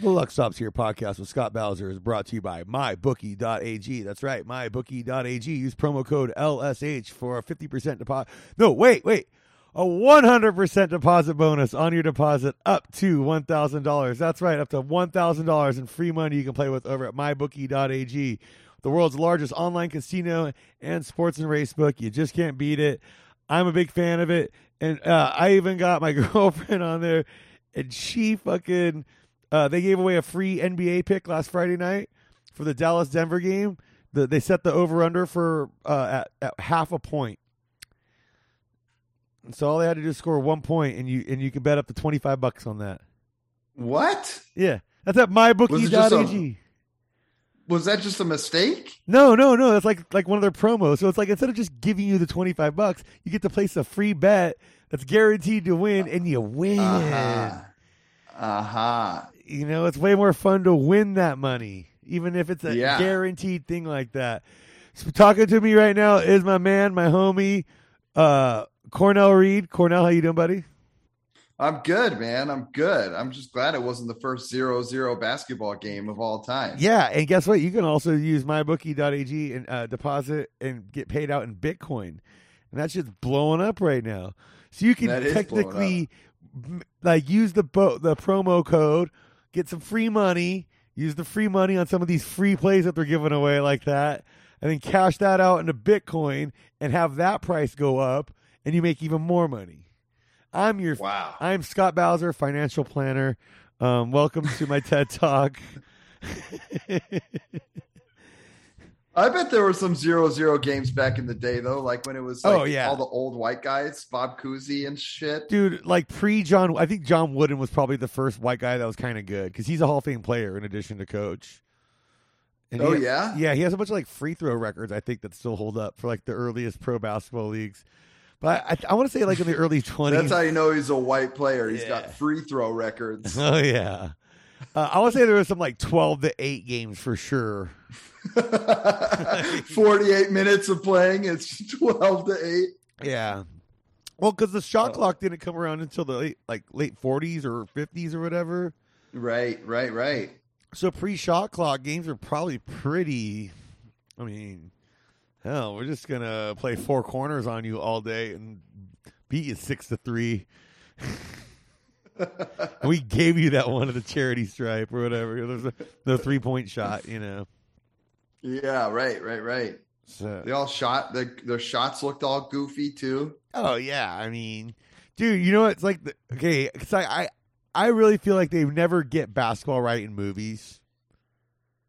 The Luck Stops Here podcast with Scott Bowser is brought to you by MyBookie.ag. That's right, MyBookie.ag. Use promo code LSH for a 50% deposit. No, wait, wait. A 100% deposit bonus on your deposit up to $1,000. That's right, up to $1,000 in free money you can play with over at MyBookie.ag, the world's largest online casino and sports and race book. You just can't beat it. I'm a big fan of it. And uh, I even got my girlfriend on there, and she fucking uh, they gave away a free NBA pick last Friday night for the Dallas Denver game. The, they set the over under for uh, at, at half a point. And so all they had to do is score one point, and you and you can bet up to twenty five bucks on that. What? Yeah, that's at mybookie.ag. Was that just a mistake? No, no, no. That's like like one of their promos. So it's like instead of just giving you the twenty five bucks, you get to place a free bet that's guaranteed to win, and you win. Uh huh. Uh-huh. You know, it's way more fun to win that money, even if it's a Yeah. guaranteed thing like that. So talking to me right now is my man, my homie, uh, Cornell Reid. Cornell, how you doing, buddy? I'm good, man. I'm good. I'm just glad it wasn't the first zero zero basketball game of all time. Yeah, and guess what? You can also use mybookie.ag and uh, deposit and get paid out in Bitcoin, and that's just blowing up right now. So you can That is blowing technically like use the bo- the promo code, get some free money, use the free money on some of these free plays that they're giving away like that, and then cash that out into Bitcoin and have that price go up, and you make even more money. I'm your Wow. I'm Scott Bowser, financial planner. Um, welcome to my TED Talk. I bet there were some zero zero games back in the day though, like when it was like Oh, yeah. all the old white guys, Bob Cousy and shit. Dude, like pre John, I think John Wooden was probably the first white guy that was kind of good because he's a Hall of Fame player in addition to coach. And Oh he- yeah? yeah, he has a bunch of like free throw records I think that still hold up for like the earliest pro basketball leagues. But I, I want to say like in the early twenties. That's how you know he's a white player. He's Yeah. got free throw records. oh yeah, uh, I want to say there was some like twelve to eight games for sure. 48 minutes of playing, it's 12 to 8. Yeah. Well, because the shot Oh. clock didn't come around until the late, like late forties or fifties or whatever. Right, right, right. So pre shot clock games are probably pretty. I mean, hell, we're just gonna play four corners on you all day and beat you six to three. We gave you that one of the charity stripe or whatever. There's a, the three point shot, you know. Yeah, right, right, right. So, They all shot their their shots looked all goofy too. oh yeah, I mean, dude, you know what? It's like the, okay, because I, I I really feel like they never get basketball right in movies.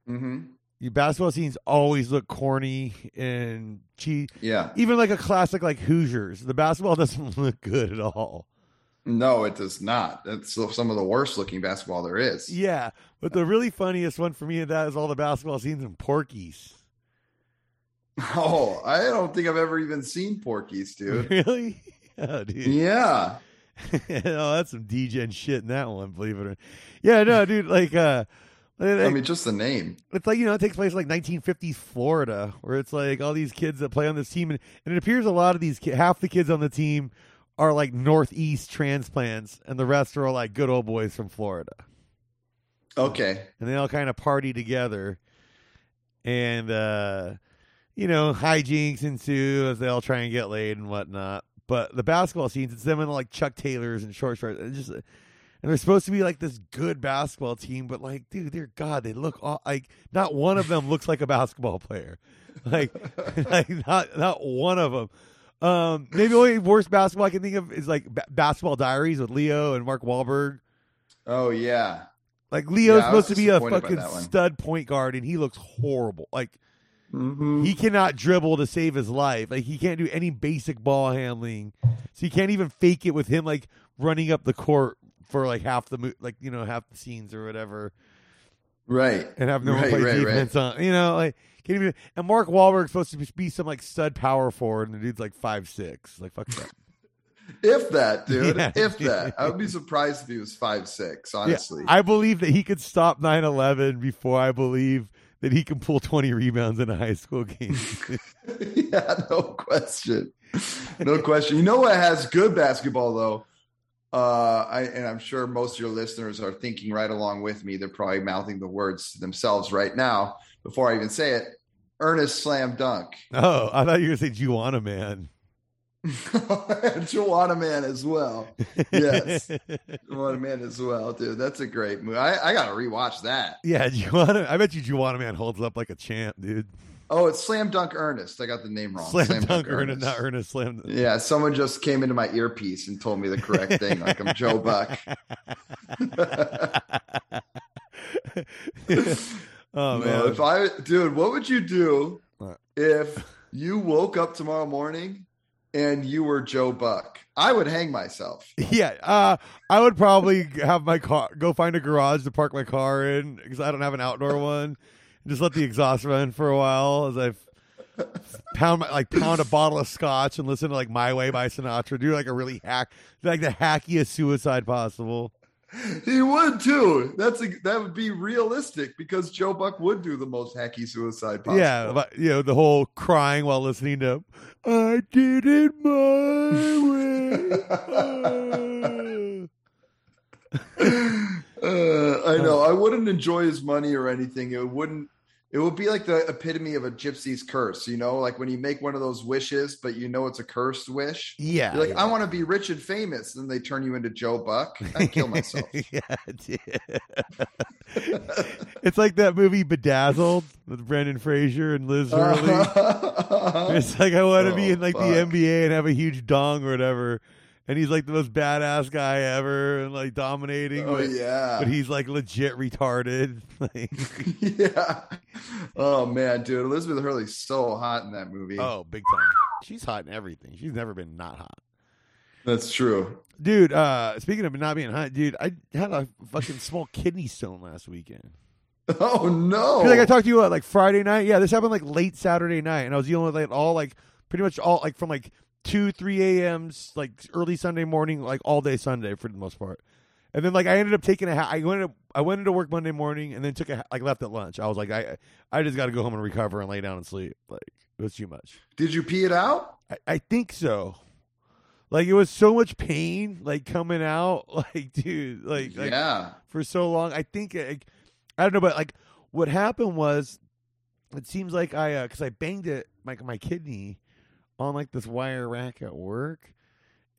Mm-hmm. Your basketball scenes always look corny and cheap. Yeah. Even like a classic like Hoosiers, the basketball doesn't look good at all. No, it does not. That's some of the worst looking basketball there is. Yeah, but the really funniest one for me of that is all the basketball scenes in Porky's. Oh, I don't think I've ever even seen Porky's, dude. Really? Oh, dude. yeah. oh, that's some degen shit in that one. Believe it or not. Yeah, no, dude. Like, uh, I mean, just the name. it's like you know it takes place like 1950s Florida, where it's like all these kids that play on this team, and, and it appears a lot of these ki- half the kids on the team are like Northeast transplants, and the rest are all like good old boys from Florida. Okay. and they all kind of party together and uh you know hijinks ensue as they all try and get laid and whatnot but the basketball scenes it's them in like chuck taylors and short shorts and just and they're supposed to be like this good basketball team but like dude dear god they look all like not one of them looks like a basketball player like like not not one of them um maybe the only worst basketball i can think of is like ba- basketball diaries with leo and mark Wahlberg. Oh yeah. Like Leo's Yeah, supposed to be a fucking stud point guard, and he looks horrible. Like Mm-hmm. he cannot dribble to save his life. Like he can't do any basic ball handling. So you can't even fake it with him like running up the court for like half the mo- like you know half the scenes or whatever, Right. and have no one Right, play right, defense on. You know, like can't even. And Mark Wahlberg's supposed to be some like stud power forward, and the dude's like five six. Like fuck that. If that, dude. Yeah. If that. I would be surprised if he was five six, honestly. I believe that he could stop 9-11 before I believe that he can pull twenty rebounds in a high school game. yeah, no question. No question. You know what has good basketball though? uh, I, and I'm sure most of your listeners are thinking right along with me. They're probably mouthing the words to themselves right now before I even say it. Ernest Slam Dunk. Oh, I thought you were going to say Juwanna Mann. Juwanna Mann as well. Yes. Juwanna Mann as well, dude. That's a great movie. I, I got to rewatch that. Yeah, Juwanna. I bet you Juwanna Mann holds up like a champ, dude. Oh, it's Slam Dunk Ernest. I got the name wrong. Slam, Slam Dunk, Dunk Ernest. Not Ernest Slam. Yeah, someone just came into my earpiece and told me the correct thing, like I'm Joe Buck. oh man! No, if I, dude, what would you do if you woke up tomorrow morning and you were Joe Buck? I would hang myself. Yeah, uh, I would probably have my car, go find a garage to park my car in because I don't have an outdoor one just let the exhaust run for a while as I pound my, like pound a bottle of scotch and listen to like My Way by Sinatra. Do like a really hack, like the hackiest suicide possible. He would too. That's a, that would be realistic because Joe Buck would do the most hacky suicide possible. Yeah, but, you know the whole crying while listening to "I did it my way." Uh, I know. I wouldn't enjoy his money or anything. It wouldn't. It would be like the epitome of a gypsy's curse, you know, like when you make one of those wishes, but you know it's a cursed wish. Yeah. You're like, yeah. I want to be rich and famous. And they turn you into Joe Buck. I'd kill myself. yeah, it's like that movie Bedazzled with Brendan Fraser and Liz Hurley. it's like I want to oh, be in like fuck. the NBA and have a huge dong or whatever and he's like the most badass guy ever and like dominating. Oh but, yeah, but he's like legit retarded. yeah. Oh man, dude, Elizabeth Hurley's so hot in that movie. Oh, big time. She's hot in everything. She's never been not hot. That's true, dude. Uh, speaking of not being hot, dude, I had a fucking small kidney stone last weekend. Oh no! Like I talked to you uh, like Friday night. Yeah, this happened like late Saturday night, and I was dealing with like all like pretty much all like from like two, three a.m.s like early Sunday morning, like all day Sunday for the most part. And then like I ended up taking a ha- I went to, I went into work Monday morning and then took a like left at lunch. I was like I I just got to go home and recover and lay down and sleep. Like it was too much. Did you pee it out? I, I think so. Like it was so much pain, like coming out, like dude, like, like yeah, for so long. I think like, I don't know, but like what happened was, it seems like I because uh, I banged it like my kidney on like this wire rack at work,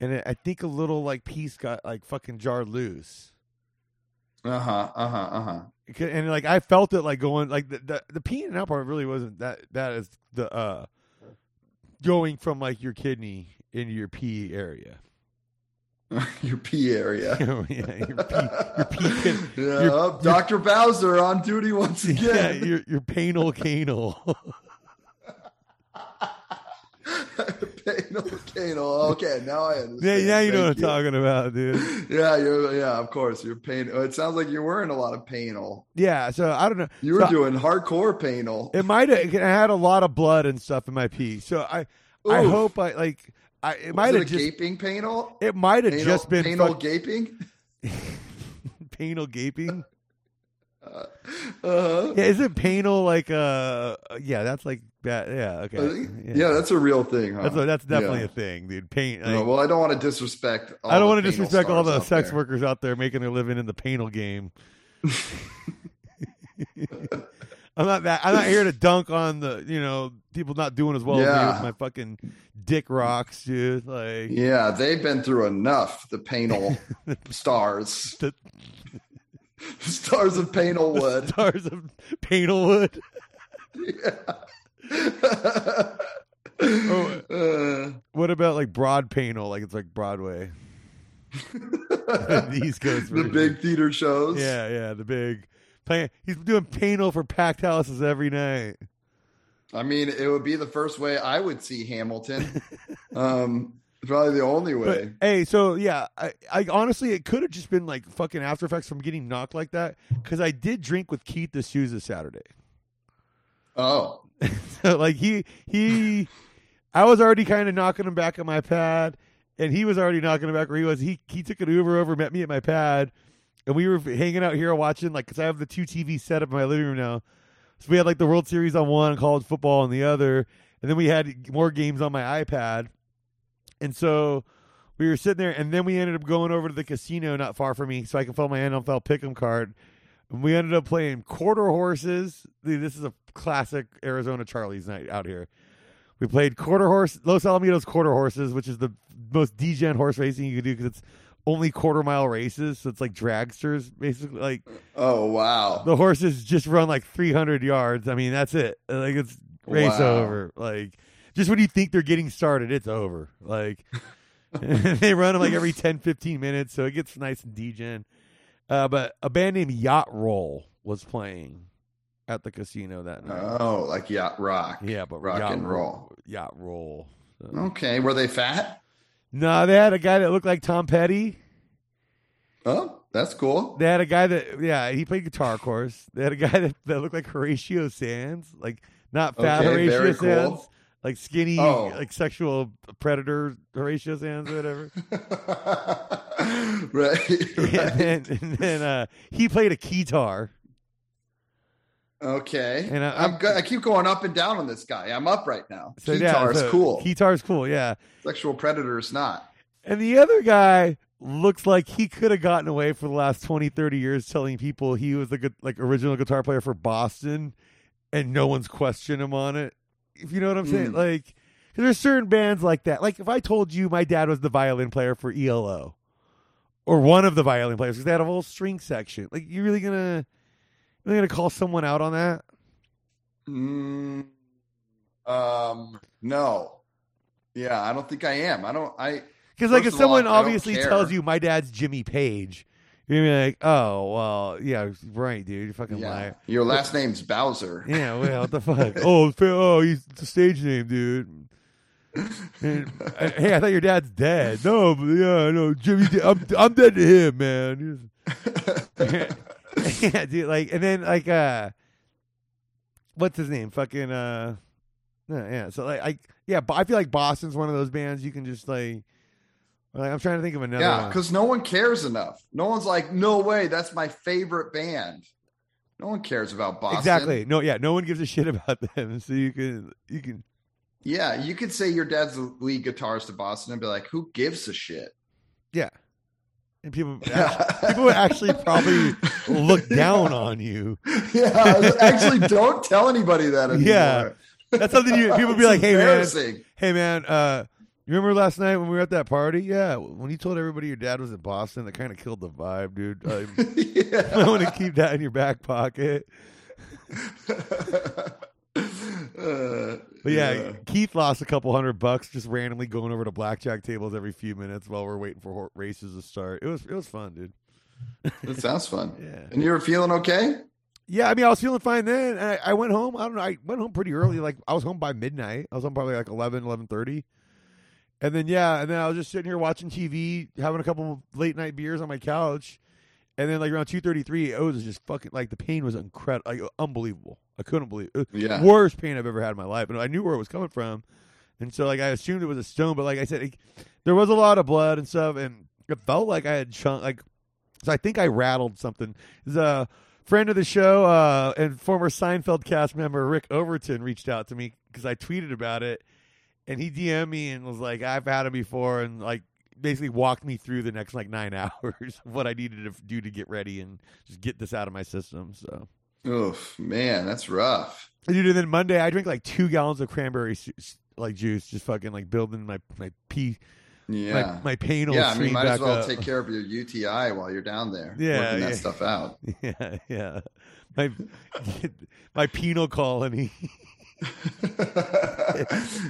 and it, I think a little like piece got like fucking jarred loose. Uh huh. Uh huh. Uh huh. And like I felt it like going like the the, the peeing out part really wasn't that that is the uh going from like your kidney into your pee area. your pee area. Yeah, your pee, your pee. yeah, your, Dr. Bowser on duty once again. Yeah, your your panal canal. Okay, now I understand. Yeah, now you know what I'm talking about, dude. yeah, you're. Yeah, of course, you're pain. Oh, it sounds like you're wearing a lot of panel. Yeah, so I don't know. You were so, doing hardcore panel. It might have. I had a lot of blood and stuff in my pee, so I. Oof. I hope I like. I it might have just gaping panel. It might have just been panel fuck, gaping. panel gaping. Uh, uh, yeah, isn't panel like uh yeah, that's like that yeah, okay. Yeah. yeah. that's a real thing, huh? That's a, that's definitely yeah. a thing, dude. Pain like, no, well, I don't want to disrespect I don't want to disrespect all the sex there. workers out there making their living in the panel game. I'm not that I'm not here to dunk on the, you know, people not doing as well yeah. as me with my fucking dick rocks, dude. Like Yeah, they've been through enough, the panel stars. The, Stars of Painelwood. Stars of Painelwood. yeah. oh, uh, what about like Broad Panel? Like it's like Broadway. These guys, the big theater shows. Yeah, yeah, the big. Playing, he's doing panel for packed houses every night. I mean, it would be the first way I would see Hamilton. um, Probably the only way. But, hey, so yeah, I, I honestly it could have just been like fucking after effects from getting knocked like that because I did drink with Keith the Souza Saturday. Oh, so like he he, I was already kind of knocking him back on my pad, and he was already knocking him back where he was. He he took an Uber over, met me at my pad, and we were hanging out here watching like because I have the two TV set up in my living room now, so we had like the World Series on one, college football on the other, and then we had more games on my iPad and so we were sitting there, and then we ended up going over to the casino not far from me, so I can fill my NFL Pick'em card. And we ended up playing quarter horses. Dude, this is a classic Arizona Charlie's night out here. We played quarter horse, Los Alamitos quarter horses, which is the most degen horse racing you can do because it's only quarter mile races. So it's like dragsters, basically. Like Oh wow. the horses just run like 300 yards. I mean, that's it. Like it's race Wow. over. Like just when you think they're getting started, it's over. Like they run them like every 10, 15 minutes, so it gets nice and degen. Uh, but a band named Yacht Roll was playing at the casino that night. Oh, like yacht rock. yeah, but rock Yacht and roll. Yacht Roll. So- Okay, were they fat? No, they had a guy that looked like Tom Petty. Oh, that's cool. They had a guy that, yeah, he played guitar, of course. They had a guy that, that looked like Horatio Sanz, like not fat Okay, Horatio Sanz, cool. Like skinny, Oh. like sexual predator Horatio Sanz or whatever. right. and then, and then uh, he played a guitar. Okay. And I- I'm I'm- good. I keep going up and down on this guy. I'm up right now. So Guitar yeah, is cool. cool. is cool, yeah. Sexual predator is not. And the other guy looks like he could have gotten away for the last 20, 30 years telling people he was the good, like original guitar player for Boston and no one's questioned him on it. If you know what I'm saying? Mm. Like, 'cause there's certain bands like that. Like, if I told you my dad was the violin player for ELO or one of the violin players because they had a whole string section, like, you really gonna, really gonna call someone out on that? Mm, um, no. Yeah, I don't think I am. I don't. I Because like if of all, someone obviously tells you my dad's Jimmy Page, you're gonna be like, oh well, yeah, right, dude, You're fucking yeah. liar. Your last name's Bowser. Yeah, well, what the fuck? oh, oh, he's a stage name, dude. And, hey, I thought your dad's dead. No, but yeah, I know Jimmy. I'm I'm dead to him, man. yeah, dude. Like, and then like, uh, what's his name? Fucking, uh, yeah, yeah. So like, I yeah, but I feel like Boston's one of those bands you can just like. Like, I'm trying to think of another yeah, because no one cares enough. No one's like, no way, that's my favorite band. No one cares about Boston. Exactly. No, yeah, no one gives a shit about them. So you can you can Yeah, you could say your dad's the lead guitarist to Boston and be like, who gives a shit? yeah. And people people would actually probably look down on you. yeah, actually, don't tell anybody that anymore. Yeah. That's something you people would be like, "Hey man, hey man, uh you remember last night when we were at that party? Yeah, when you told everybody your dad was in Boston, that kind of killed the vibe, dude. I, yeah. I want to keep that in your back pocket. Uh, But yeah, Keith lost a couple hundred bucks just randomly going over to blackjack tables every few minutes while we're waiting for races to start. It was it was fun, dude. that sounds fun. Yeah. And you were feeling okay? Yeah, I mean, I was feeling fine then. I, I went home. I don't know. I went home pretty early. Like I was home by midnight. I was home probably like 11, 11.30. And then yeah, and then I was just sitting here watching TV, having a couple of late night beers on my couch. And then like around two thirty three, it was just fucking like the pain was incredible, like unbelievable. I couldn't believe it. Yeah. worst pain I've ever had in my life, and I knew where it was coming from. And so like I assumed it was a stone, but like I said, it, there was a lot of blood and stuff, and it felt like I had chunk like. So I think I rattled something. There's a friend of the show uh, and former Seinfeld cast member Rick Overton reached out to me because I tweeted about it, and he DM'd me and was like, "I've had it before," and like basically walked me through the next like nine hours of what I needed to do to get ready and just get this out of my system. So. Oof, man, that's rough. Dude, and then Monday I drank like two gallons of cranberry like juice, just fucking like building my my pee Yeah. my my pain yeah, I mean, might as well up. take care of your UTI while you're down there. Yeah, working that stuff out. yeah, yeah. My my penal colony.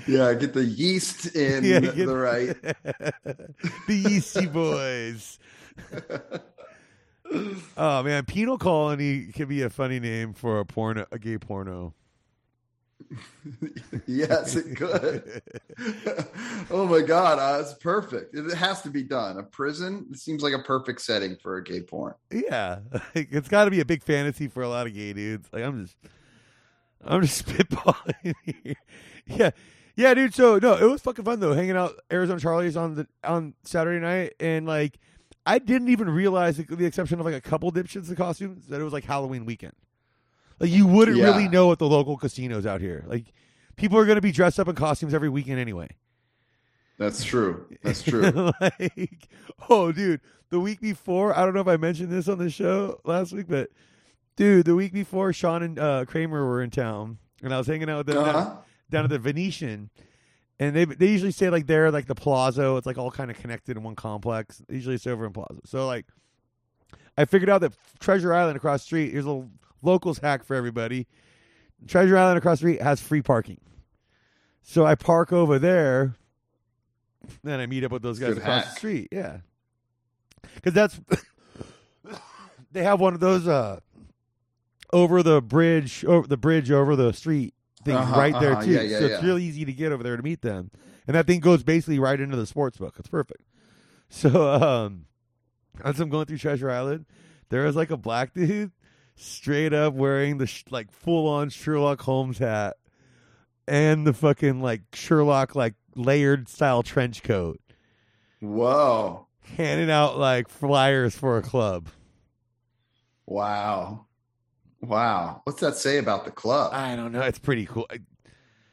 yeah, get the yeast in Yeah, the right. the Yeasty Boys. oh man, penal colony can be a funny name for a porno, a gay porno. yes, it could. oh my god, uh, it's perfect. It has to be done. A prison it seems like a perfect setting for a gay porn. Yeah, like, it's got to be a big fantasy for a lot of gay dudes. Like I'm just, I'm just spitballing here. Yeah, yeah, dude. So no, it was fucking fun though. Hanging out Arizona Charlie's on the on Saturday night, and like I didn't even realize, with the exception of like a couple dipshits in costumes, that it was like Halloween weekend. Like you wouldn't Yeah. really know at the local casinos out here. Like people are going to be dressed up in costumes every weekend anyway. That's true. That's true. like, oh, dude, the week before, I don't know if I mentioned this on the show last week, but dude, the week before, Sean and uh, Kramer were in town, and I was hanging out with them Uh-huh. down, down at the Venetian, and they they usually say like they're like the Plaza. It's like all kind of connected in one complex. Usually it's over in Plaza. So like, I figured out that Treasure Island across the street. Here's a little locals hack for everybody. Treasure Island across the street has free parking. So I park over there. Then I meet up with those guys Good across the street. Yeah, because that's they have one of those uh over the bridge over the bridge over the street thing Uh-huh, right there uh-huh. too. Yeah, yeah, so it's yeah. really easy to get over there to meet them, and that thing goes basically right into the sports book. It's perfect. So um, as I'm going through Treasure Island, there is like a black dude straight up wearing the sh- like full on Sherlock Holmes hat and the fucking like Sherlock like layered style trench coat, Whoa. handing out like flyers for a club. Wow. Wow. What's that say about the club? I don't know. It's pretty cool.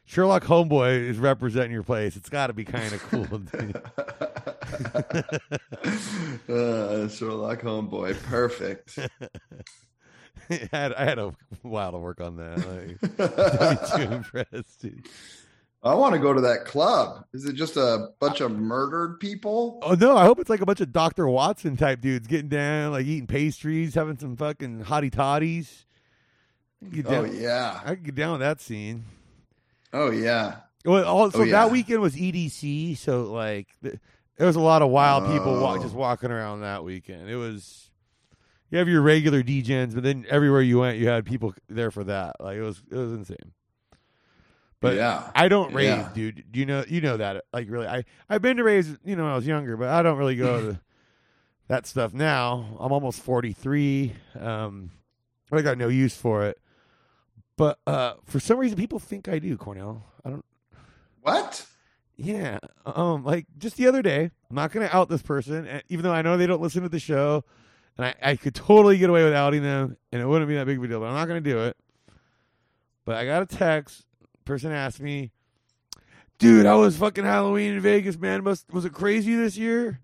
Sherlock Homeboy is representing your place. It's got to be kind of cool. uh, Sherlock Homeboy. Perfect. I, had, I had a while to work on that. Like, too impressed, dude. I want to go to that club. Is it just a bunch of murdered people? Oh no! I hope it's like a bunch of Doctor Watson type dudes getting down, like eating pastries, having some fucking hottie totties. Oh yeah. I could get down with that scene. Oh yeah. Well, all, so Oh, yeah. that weekend was EDC, so like th- there was a lot of wild people wa- Oh. just walking around that weekend. It was you have your regular DJs, but then everywhere you went, you had people there for that. Like it was it was insane. But yeah. I don't rave, Yeah. dude. You know, you know that. Like, really, I I've been to raves, you know, when I was younger, but I don't really go to that stuff now. I'm almost 43. Um, I got no use for it. But uh, for some reason, people think I do. Cornell, I don't. What? Yeah. Um, like just the other day, I'm not gonna out this person, eh, even though I know they don't listen to the show, and I, I could totally get away with outing them, and it wouldn't be that big of a deal. But I'm not gonna do it. But I got a text. Person asked me, "Dude, I was fucking Halloween in Vegas, man? Must was it crazy this year?"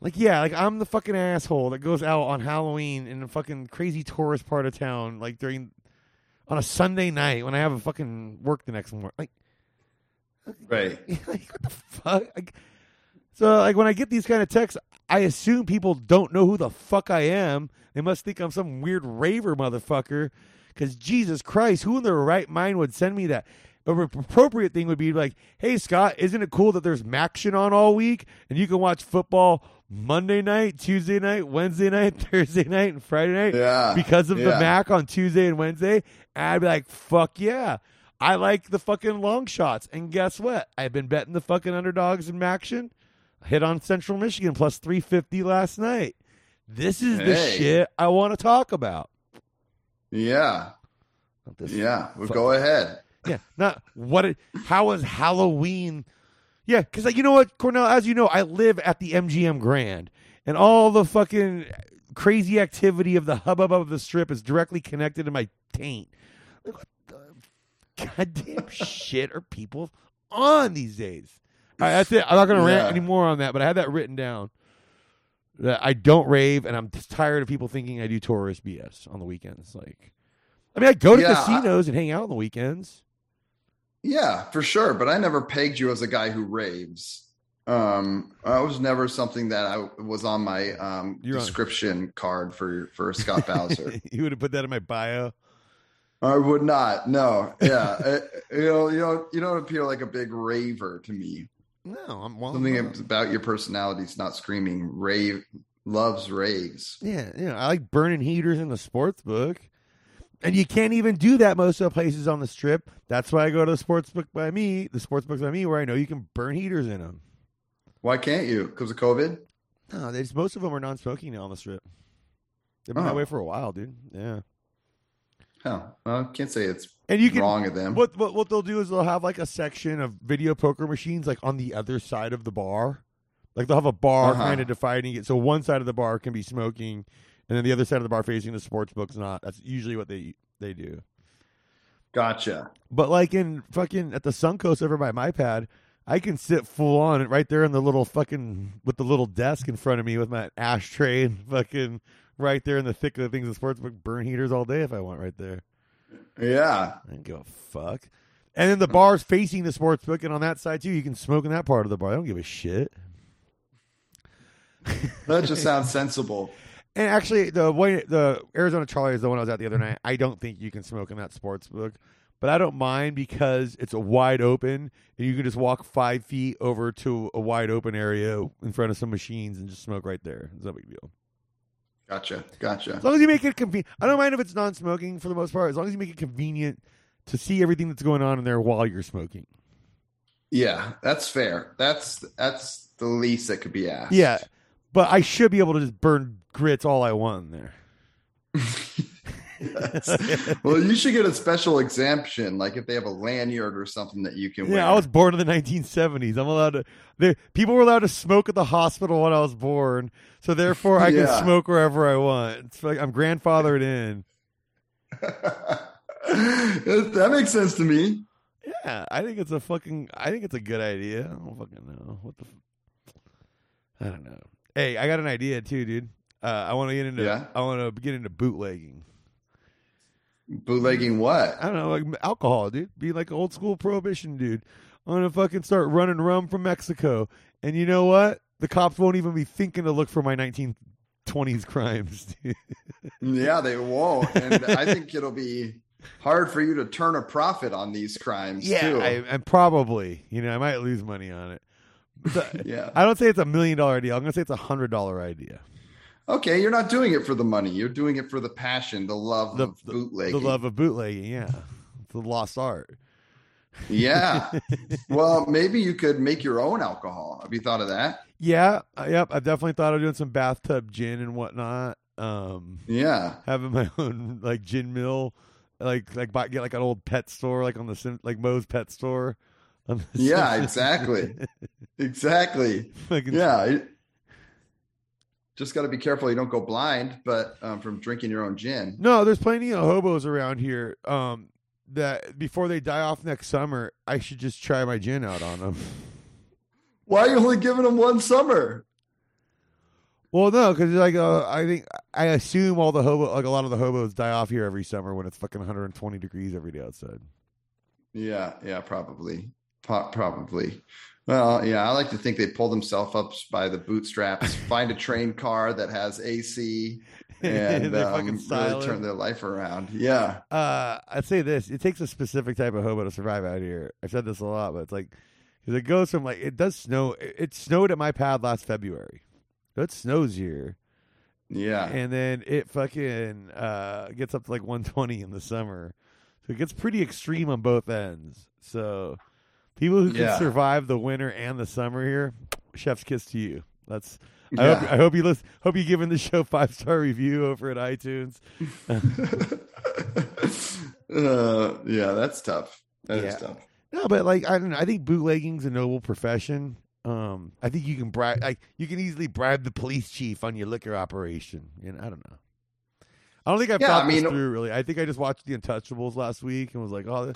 Like, yeah, like I'm the fucking asshole that goes out on Halloween in a fucking crazy tourist part of town, like during on a Sunday night when I have a fucking work the next morning. Like, Right. like what the fuck? Like, so like when I get these kind of texts, I assume people don't know who the fuck I am. They must think I'm some weird raver motherfucker. Because Jesus Christ, who in their right mind would send me that? A re- appropriate thing would be like, "Hey Scott, isn't it cool that there's Maction on all week and you can watch football Monday night, Tuesday night, Wednesday night, Thursday night, and Friday night Yeah. because of the. Mac on Tuesday and Wednesday?" And I'd be like, "Fuck yeah." I like the fucking long shots. And guess what? I've been betting the fucking underdogs in Maction. Hit on Central Michigan plus 350 last night. This is the Hey. shit I want to talk about. Yeah. This- Yeah. Well, go ahead. Yeah. Not what it, how was Halloween? Yeah, because like, you know what, Cornell, as you know, I live at the MGM Grand. And all the fucking crazy activity of the hubbub of the strip is directly connected to my taint. Like, what the goddamn shit are people on these days? All right, that's it. I'm not going to Yeah. rant anymore on that, but I had that written down. That I don't rave, and I'm just tired of people thinking I do tourist BS on the weekends. Like, I mean, I go to Yeah, I- casinos and hang out on the weekends. Yeah, for sure. But I never pegged you as a guy who raves. Um, I was never something that I was on my um, You're on- description card for for Scott Bowser. you would have put that in my bio. I would not. No. Yeah. You know. You know. You don't appear like a big raver to me. No, I'm well, Something no. about your personality is not screaming rave. Loves raves. Yeah, yeah. I like burning heaters in the sports book. And you can't even do that most of the places on the strip. That's why I go to the sports book by me, the sports books by me, where I know you can burn heaters in them. Why can't you? Because of COVID? No, they just, most of them are non-smoking now on the strip. They've been that Oh. way for a while, dude. Yeah. Hell, well, I can't say it's And you can wrong of them. what what what they'll do is they'll have like a section of video poker machines like on the other side of the bar. Like they'll have a bar Uh-huh. kind of dividing it. So one side of the bar can be smoking and then the other side of the bar facing the sports book's not. That's usually what they they do. Gotcha. But like in fucking at the Suncoast over by my pad, I can sit full on it right there in the little fucking with the little desk in front of me with my ashtray and fucking right there in the thick of the things in sports book burn heaters all day if I want right there. Yeah. I don't give a fuck. And then the bar's facing the sports book, and on that side too, you can smoke in that part of the bar. I don't give a shit. That just sounds sensible. And actually, the way the Arizona Charlie is the one I was at the other night. I don't think you can smoke in that sports book, but I don't mind because it's a wide open, and you can just walk five feet over to a wide open area in front of some machines and just smoke right there. It's no big deal. Gotcha. Gotcha. As long as you make it convenient. I don't mind if it's non-smoking for the most part. As long as you make it convenient to see everything that's going on in there while you're smoking. Yeah, that's fair. That's that's the least that could be asked. Yeah, but I should be able to just burn grits all I want in there. Yes. well, you should get a special exemption, like if they have a lanyard or something that you can wear. Yeah, I was born in the 1970s. I'm allowed to. There, people were allowed to smoke at the hospital when I was born, so therefore I Yeah. can smoke wherever I want. It's like I'm grandfathered in. that makes sense to me. Yeah, I think it's a fucking. I think it's a good idea. I don't fucking know what the. I don't know. Hey, I got an idea too, dude. Uh, I want to get into. Yeah? I want to get into bootlegging. Bootlegging what? I don't know, like alcohol, dude. Be like old school prohibition, dude. I'm gonna fucking start running rum from Mexico, and you know what? The cops won't even be thinking to look for my 1920s crimes. Dude. Yeah, they won't, and I think it'll be hard for you to turn a profit on these crimes yeah, too. I, and probably, you know, I might lose money on it. Yeah. I don't say it's a million dollar idea. I'm gonna say it's a hundred dollar idea. Okay, you're not doing it for the money. You're doing it for the passion, the love The- of bootlegging. The love of bootlegging, yeah, it's a lost art. Yeah. well, maybe you could make your own alcohol. Have you thought of that? Yeah, uh, yep. I've definitely thought of doing some bathtub gin and whatnot. Um, Yeah. having my own like gin mill, like like buy, get like an old pet store, like on the like Moe's Pet Store. Yeah, exactly. Exactly. Yeah. it- just got to be careful you don't go blind, but um, from drinking your own gin. No, there's plenty of hobos around here. Um, that before they die off next summer, I should just try my gin out on them. Why are you only giving them one summer? Well, no, because like uh, I think I assume all the hobo, like a lot of the hobos, die off here every summer when it's fucking 120 degrees every day outside. Yeah, yeah, probably. Probably. Well, yeah, I like to think they pull themselves up by the bootstraps, find a train car that has AC, and They um, fucking really turn their life around. Yeah. Uh, I'd say this: it takes a specific type of hobo to survive out here. I've said this a lot, but it's like because it goes from like it does snow. It, it snowed at my pad last February. So it snows here, Yeah. and then it fucking uh gets up to like 120 in the summer. So it gets pretty extreme on both ends. So people who can survive the winter and the summer here, chef's kiss to you. That's. I Yeah. hope, I hope you listen, hope you giving the show five star review over at iTunes. uh, yeah, that's tough. That is Yeah. tough. No, but like I don't know. I think bootlegging's a noble profession. Um, I think you can bribe, like you can easily bribe the police chief on your liquor operation. You know, I don't know. I don't think I've Yeah, thought I this through really. I think I just watched The Untouchables last week and was like, oh,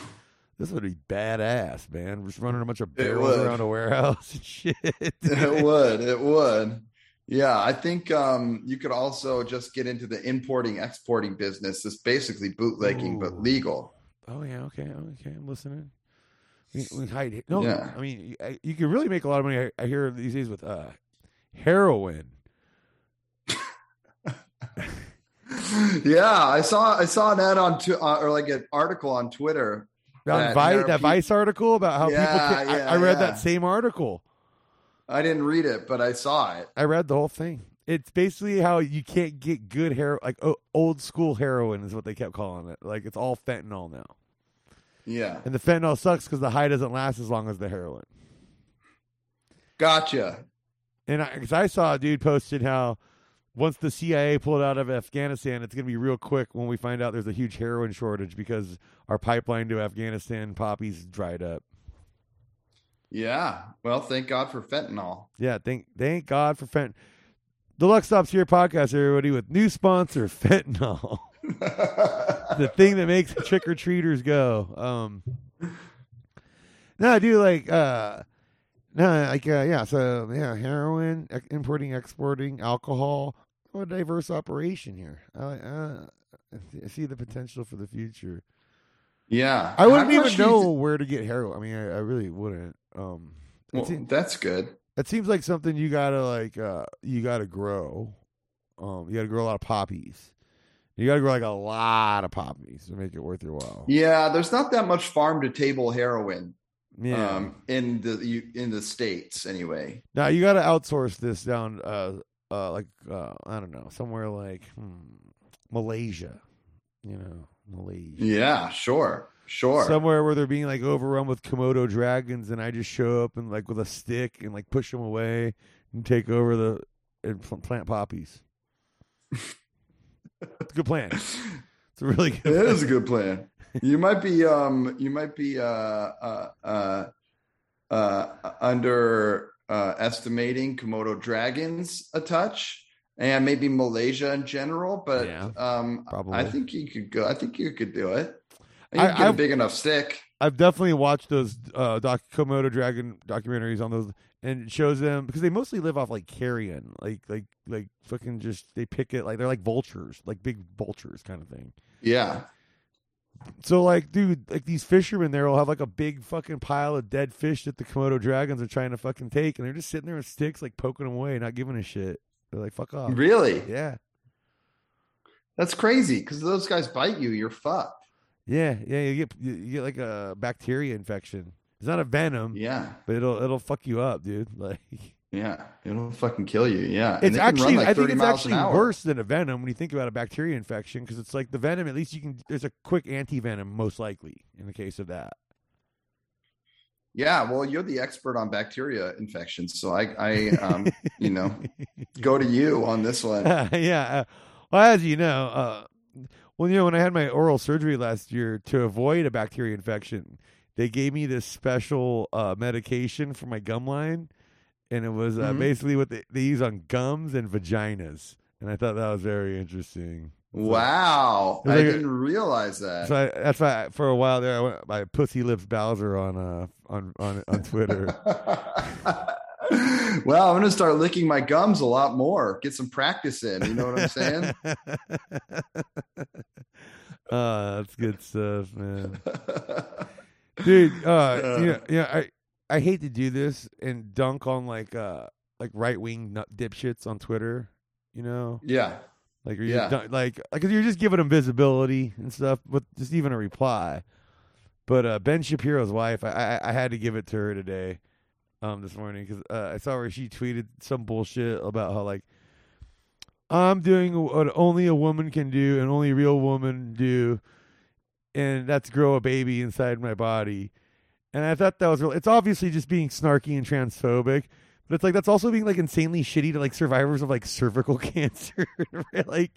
this, would be badass, man. Just running a bunch of barrels around a warehouse and shit. it would. It would. Yeah, I think um, you could also just get into the importing exporting business. It's basically bootlegging, but legal. oh yeah, okay, okay, I'm listening. We, we hide. No, Yeah. I mean, you, you can really make a lot of money. I, I hear these days with uh, heroin. yeah, I saw I saw an ad on tw- uh, or like an article on Twitter. That Vice, that Vice article about how people. Yeah, Can, I, yeah, I read yeah. that same article. I didn't read it, but I saw it. I read the whole thing. It's basically how you can't get good hair, like o- old school heroin is what they kept calling it. Like it's all fentanyl now, Yeah, and the fentanyl sucks because the high doesn't last as long as the heroin. gotcha. And I, cause I saw a dude posted how once the CIA pulled out of Afghanistan, it's gonna be real quick when we find out there's a huge heroin shortage because our pipeline to Afghanistan poppies dried up. Yeah. Well, thank God for fentanyl. Yeah, thank thank God for fent. The Luck Stops Here podcast, everybody, with new sponsor fentanyl, the thing that makes trick or treaters go. Um, no, dude, like, uh, No, like uh, yeah, so yeah, heroin, importing, exporting, alcohol. What a diverse operation here. I, uh, I see the potential for the future. Yeah, I wouldn't even much do you know th- where to get heroin. I mean, I, I really wouldn't. Um, well, seems, that's good. it seems like something you gotta like. Uh, you gotta grow. Um, you gotta grow a lot of poppies. You gotta grow like a lot of poppies to make it worth your while. Yeah, there's not that much farm to table heroin Yeah. um, in the you, in the states anyway. Now you got to outsource this down, uh, uh, like uh, I don't know, somewhere like hmm, Malaysia, you know, Malaysia, Yeah, sure, sure. somewhere where they're being like overrun with Komodo dragons, and I just show up and like with a stick and like push them away and take over the and plant poppies. it's a good plan. It's a really it good. is a good plan. You might be um you might be uh uh uh, uh under uh estimating Komodo dragons a touch and maybe Malaysia in general, but Yeah, um probably. I think you could go I think you could do it. You I- get a I've- big enough stick. I've definitely watched those uh, doc Komodo dragon documentaries on those, and shows them because they mostly live off like carrion, like like like fucking just they pick it like they're like vultures, like big vultures kind of thing. Yeah. So like, dude, like these fishermen there will have like a big fucking pile of dead fish that the Komodo dragons are trying to fucking take, and they're just sitting there with sticks, like poking them away, not giving a shit. They're like, "Fuck off." Really? Yeah, That's crazy because those guys bite you, you're fucked. yeah, yeah. You get you you get like a bacteria infection. It's not a venom, Yeah. but it'll it'll fuck you up, dude. Like. Yeah. It'll fucking kill you. Yeah. It's actually, like I think it's actually worse than a venom when you think about a bacteria infection because it's like the venom. At least you can. There's a quick anti venom, most likely, in the case of that. Yeah, well, you're the expert on bacteria infections, so I, I, um, you know, go to you on this one. yeah. Uh, well, as you know, uh, well, you know, when I had my oral surgery last year to avoid a bacteria infection, they gave me this special uh, medication for my gum line, and it was uh, Mhm. basically what they, they use on gums and vaginas, and I thought that was very interesting. So- Wow, It's I didn't realize that. So I, that's why I, for a while there I went by Pussy Lips Bowser on uh on on on Twitter. well, I'm gonna start licking my gums a lot more. Get some practice in. You know what I'm saying? uh, that's good stuff, man. Dude, uh, you know, yeah, I I hate to do this and dunk on like uh like right wing nut dipshits on Twitter. You know, yeah, like are you Yeah. dun- like because you're just giving them visibility and stuff, but just even a reply. But uh, Ben Shapiro's wife, I, I I had to give it to her today, um, this morning because uh, I saw where she tweeted some bullshit about how like I'm doing what only a woman can do and only a real woman do, and that's grow a baby inside my body. And I thought that was real. It's obviously just being snarky and transphobic, but it's like that's also being like insanely shitty to like survivors of like cervical cancer, right? like.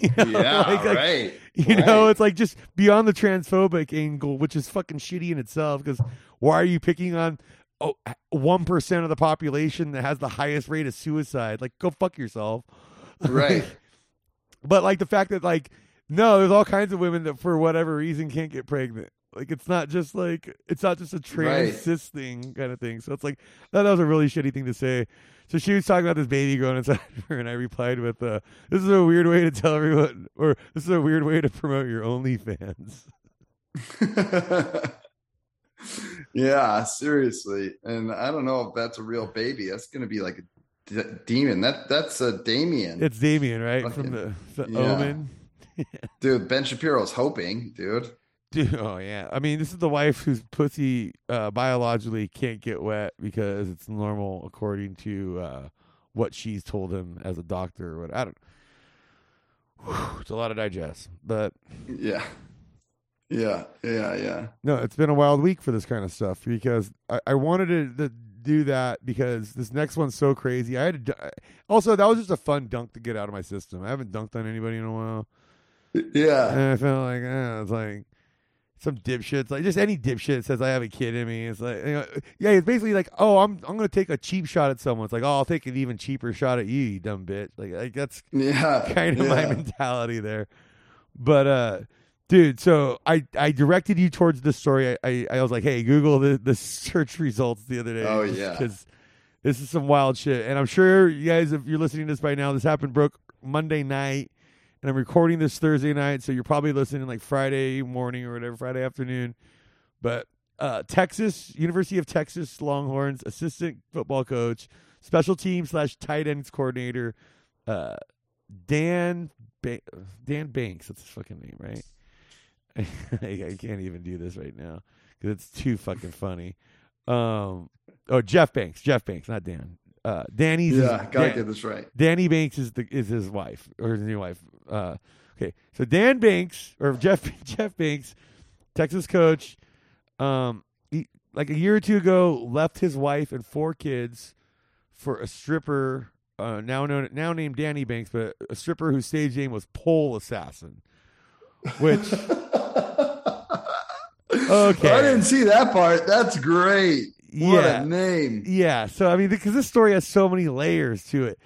You know, yeah, like- like, right. you know, it's like just beyond the transphobic angle, which is fucking shitty in itself. Because why are you picking on oh one percent of the population that has the highest rate of suicide? Like, go fuck yourself. Right. but like the fact that like no, there's all kinds of women that for whatever reason can't get pregnant. Like it's not just like it's not just a trans Right. cis thing kind of thing. So it's like that, that was a really shitty thing to say. So she was talking about this baby growing inside her, and I replied with, uh, "This is a weird way to tell everyone, or this is a weird way to promote your OnlyFans." yeah, seriously. And I don't know if that's a real baby. That's going to be like a d- demon. That that's a Damien. It's Damien, right from the, the yeah. Omen. dude, Ben Shapiro's hoping, dude. Dude, oh yeah. I mean, this is the wife whose pussy uh, biologically can't get wet because it's normal according to uh, what she's told him as a doctor or what. I don't. Whew, it's a lot to digest, but Yeah. Yeah, yeah, yeah. no, it's been a wild week for this kind of stuff because I, I wanted to, to do that because this next one's so crazy. I had to. Also, that was just a fun dunk to get out of my system. I haven't dunked on anybody in a while. Yeah. And I felt like, eh, it's like some dipshits, like just any dipshit says I have a kid in me. It's like, you know, yeah, it's basically like, oh, I'm I'm gonna take a cheap shot at someone. It's like, oh, I'll take an even cheaper shot at you, you dumb bitch. Like, like that's Yeah. kind of my mentality there. But uh, dude. So I I directed you towards this story. I I, I was like, hey, Google the the search results the other day. Oh, yeah. because this is some wild shit. And I'm sure you guys, if you're listening to this by now, this happened broke Monday night, and I'm recording this Thursday night, so you're probably listening like Friday morning or whatever, Friday afternoon. But uh, Texas University of Texas Longhorns assistant football coach, special team slash tight ends coordinator, uh, Dan ba- Dan Banks. That's his fucking name, right? I, I can't even do this right now because it's too fucking funny. Um, oh, Jeff Banks, Jeff Banks, not Dan. Uh, Danny's his- Yeah, gotta Dan- get this right. Danny Banks is the is his wife or his new wife. Uh, okay, so Dan Banks or Jeff Jeff Banks, Texas coach, um, he, like a year or two ago, left his wife and four kids for a stripper, uh, now known now named Danny Banks, but a stripper whose stage name was Pole Assassin, which Okay. I didn't see that part. That's great. What Yeah. a name. Yeah. So I mean, because this story has so many layers to it.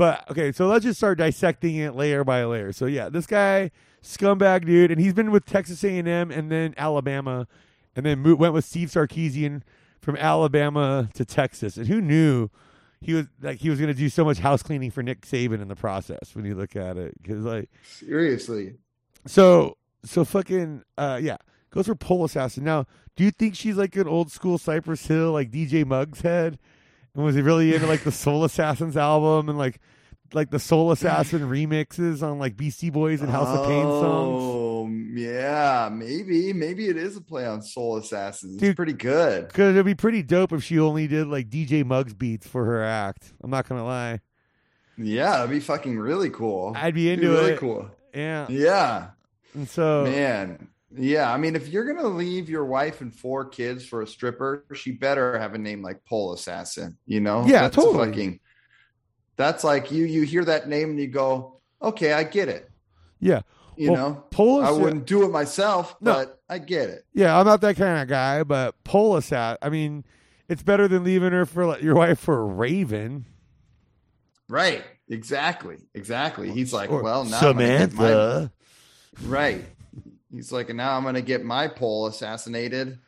But okay, so let's just start dissecting it layer by layer. So yeah, this guy scumbag dude, and he's been with Texas A and M and then Alabama, and then went with Steve Sarkisian from Alabama to Texas. And who knew he was like he was going to do so much house cleaning for Nick Saban in the process when you look at it? Because like Seriously. so so fucking uh yeah goes for pole assassin. Now, do you think she's like an old school Cypress Hill like DJ Muggs head? And was he really into like the Soul Assassins album and like like the Soul Assassin remixes on like Beastie Boys and House of Pain songs? Oh, yeah. Maybe. Maybe it is a play on Soul Assassins. It's Dude. pretty good. Because it'd be pretty dope if she only did like DJ Muggs beats for her act. I'm not gonna lie, Yeah, that'd be fucking really cool. I'd be Be into really it. cool. Yeah, Yeah. and so Man. Yeah, I mean, if you're gonna leave your wife and four kids for a stripper, she better have a name like Pole Assassin. You know? Yeah, that's totally. Fucking, that's like you. You hear that name and you go, "Okay, I get it." yeah, You Well, know, pole I wouldn't do it myself, No. but I get it. Yeah, I'm not that kind of guy, but pole assassin. I mean, it's better than leaving her for like, your wife for a raven. Right? Exactly. Exactly. He's like, Or well, now get my- Samantha. right. He's like, and now I'm gonna get my pole assassinated